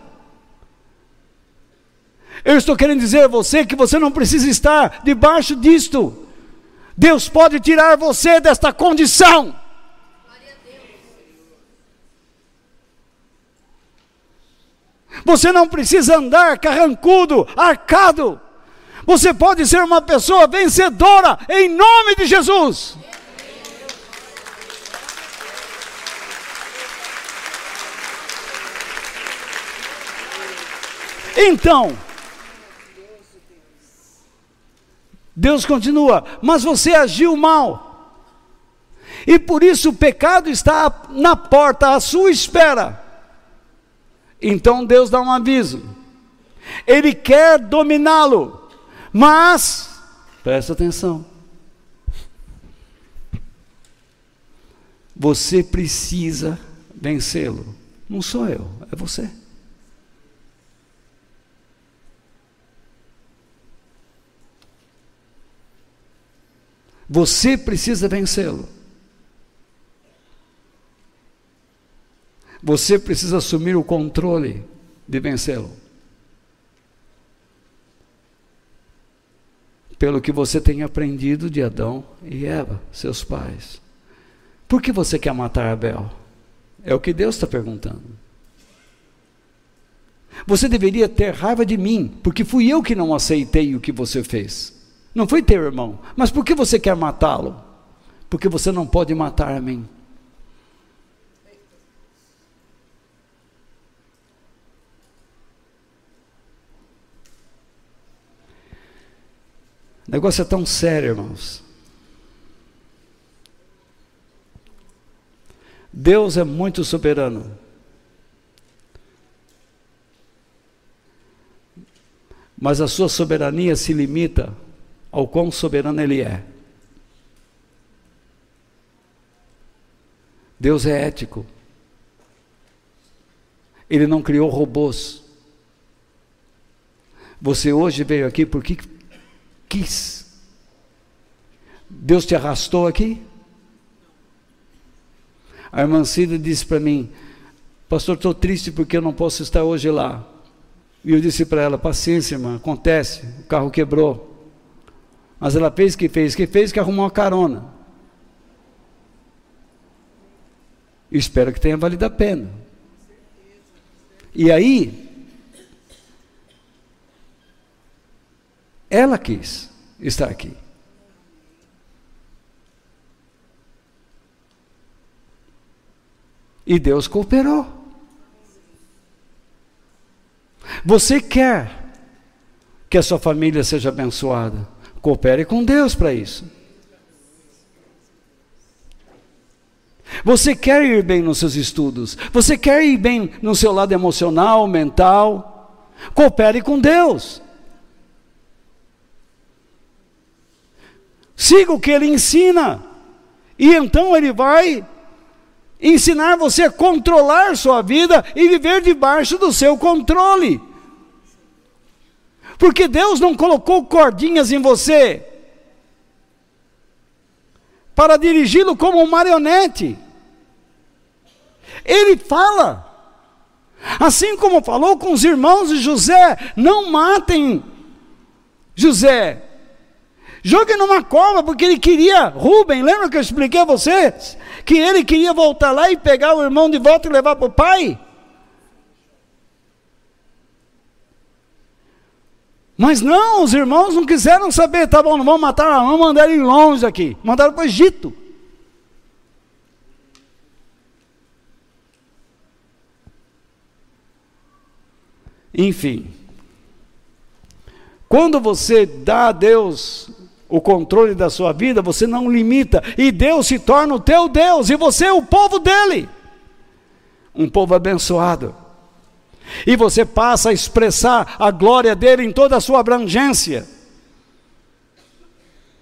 Eu estou querendo dizer a você que você não precisa estar debaixo disto. Deus pode tirar você desta condição. Você não precisa andar carrancudo, arcado. Você pode ser uma pessoa vencedora em nome de Jesus. Então, Deus continua, mas você agiu mal, e por isso o pecado está na porta à sua espera. Então Deus dá um aviso, Ele quer dominá-lo, mas, presta atenção, você precisa vencê-lo, não sou eu, é você. Você precisa vencê-lo. Você precisa assumir o controle de vencê-lo. Pelo que você tem aprendido de Adão e Eva, seus pais. Por que você quer matar Abel? É o que Deus está perguntando. Você deveria ter raiva de mim, porque fui eu que não aceitei o que você fez. Não foi teu irmão. Mas por que você quer matá-lo? Porque você não pode matar a mim. O negócio é tão sério, irmãos. Deus é muito soberano. Mas a sua soberania se limita ao quão soberano Ele é. Deus é ético. Ele não criou robôs. Você hoje veio aqui porque quis. Deus te arrastou aqui? A irmã Cida disse para mim, pastor, estou triste porque eu não posso estar hoje lá. E eu disse para ela, paciência, irmã, acontece, o carro quebrou. Mas ela fez o que fez, que fez que arrumou uma carona. espero que tenha valido a pena. E aí, ela quis estar aqui. E Deus cooperou. Você quer que a sua família seja abençoada? Coopere com Deus para isso. Você quer ir bem nos seus estudos? Você quer ir bem no seu lado emocional, mental? Coopere com Deus. Siga o que ele ensina. E então ele vai ensinar você a controlar sua vida e viver debaixo do seu controle. Porque Deus não colocou cordinhas em você para dirigi-lo como um marionete. Ele fala. Assim como falou com os irmãos de José: não matem José. Joguem numa cova, porque ele queria, Rubem, lembra que eu expliquei a vocês? Que ele queria voltar lá e pegar o irmão de volta e levar para o pai? Mas não, os irmãos não quiseram saber, tá bom, não vamos matar, vamos mandar ele longe aqui. Mandaram para o Egito. Enfim, quando você dá a Deus o controle da sua vida, você não limita, e Deus se torna o teu Deus, e você é o povo dele, um povo abençoado e você passa a expressar a glória dele em toda a sua abrangência.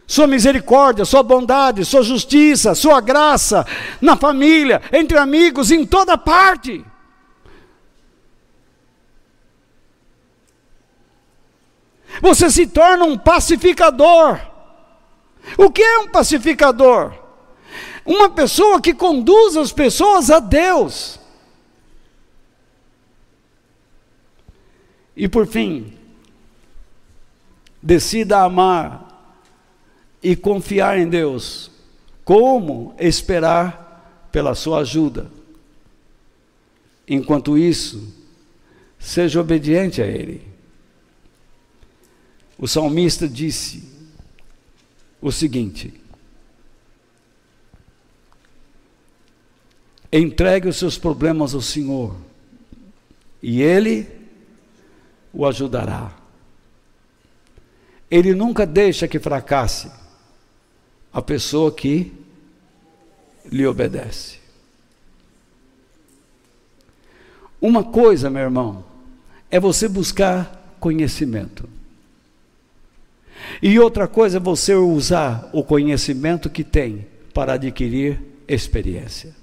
Sua misericórdia, sua bondade, sua justiça, sua graça, na família, entre amigos, em toda parte. Você se torna um pacificador. O que é um pacificador? Uma pessoa que conduz as pessoas a Deus. E por fim, decida amar e confiar em Deus. Como esperar pela sua ajuda? Enquanto isso, seja obediente a Ele. O salmista disse o seguinte: entregue os seus problemas ao Senhor, e Ele o ajudará. Ele nunca deixa que fracasse a pessoa que lhe obedece. Uma coisa, meu irmão, é você buscar conhecimento. E outra coisa é você usar o conhecimento que tem para adquirir experiência.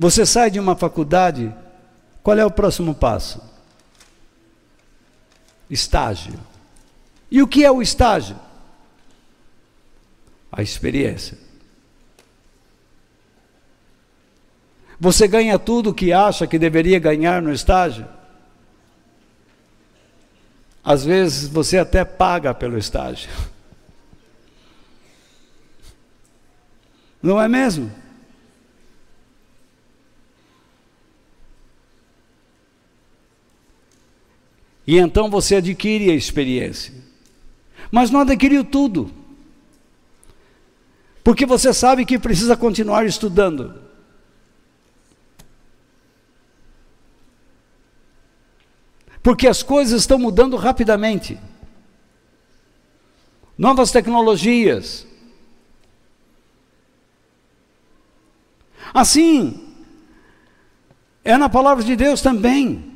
Você sai de uma faculdade, qual é o próximo passo? Estágio. E o que é o estágio? A experiência. Você ganha tudo o que acha que deveria ganhar no estágio? Às vezes você até paga pelo estágio. Não é mesmo? E então você adquire a experiência. Mas não adquiriu tudo. Porque você sabe que precisa continuar estudando. Porque as coisas estão mudando rapidamente. Novas tecnologias. Assim, é na palavra de Deus também.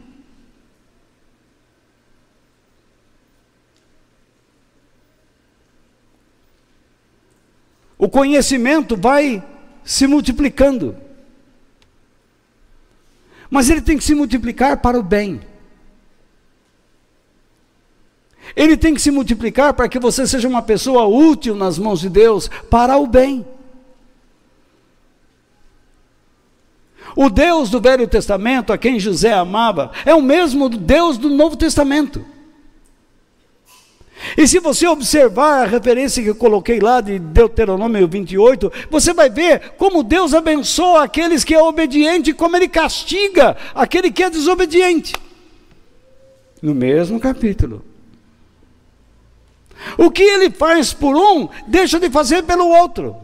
O conhecimento vai se multiplicando. Mas ele tem que se multiplicar para o bem. Ele tem que se multiplicar para que você seja uma pessoa útil nas mãos de Deus para o bem. O Deus do Velho Testamento, a quem José amava, é o mesmo Deus do Novo Testamento. E se você observar a referência que eu coloquei lá de Deuteronômio 28, você vai ver como Deus abençoa aqueles que é obediente e como ele castiga aquele que é desobediente. No mesmo capítulo. O que ele faz por um, deixa de fazer pelo outro.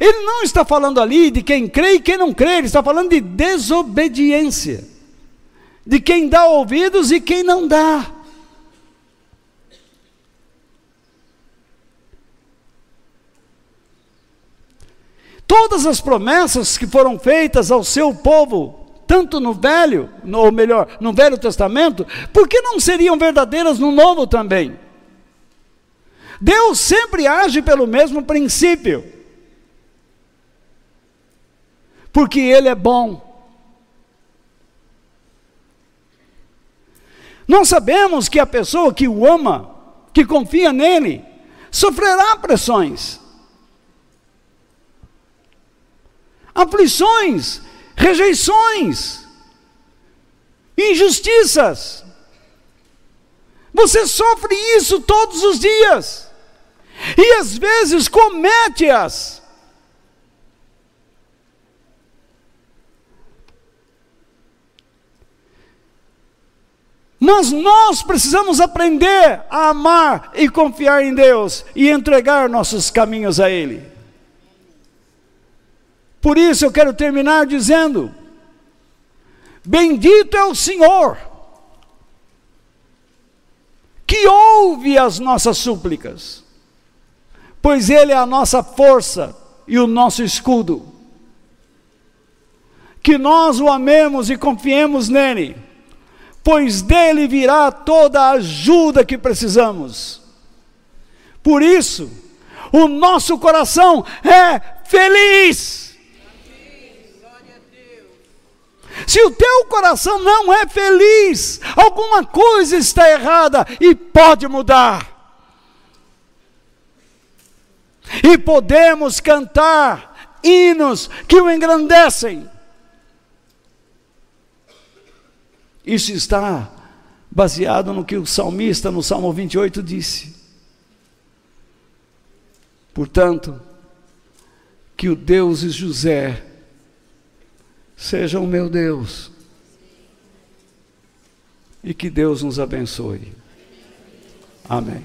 Ele não está falando ali de quem crê e quem não crê, ele está falando de desobediência de quem dá ouvidos e quem não dá. Todas as promessas que foram feitas ao seu povo, tanto no Velho, ou melhor, no Velho Testamento, por que não seriam verdadeiras no Novo também? Deus sempre age pelo mesmo princípio, porque Ele é bom. Nós sabemos que a pessoa que o ama, que confia nele, sofrerá pressões. aflições, rejeições, injustiças. Você sofre isso todos os dias. E às vezes comete-as. Mas nós precisamos aprender a amar e confiar em Deus e entregar nossos caminhos a Ele. Por isso eu quero terminar dizendo: Bendito é o Senhor, que ouve as nossas súplicas, pois Ele é a nossa força e o nosso escudo. Que nós o amemos e confiemos nele pois dele virá toda a ajuda que precisamos. Por isso, o nosso coração é feliz. Se o teu coração não é feliz, alguma coisa está errada e pode mudar. E podemos cantar hinos que o engrandecem. Isso está baseado no que o salmista, no Salmo 28, disse. Portanto, que o Deus de José seja o meu Deus. E que Deus nos abençoe. Amém.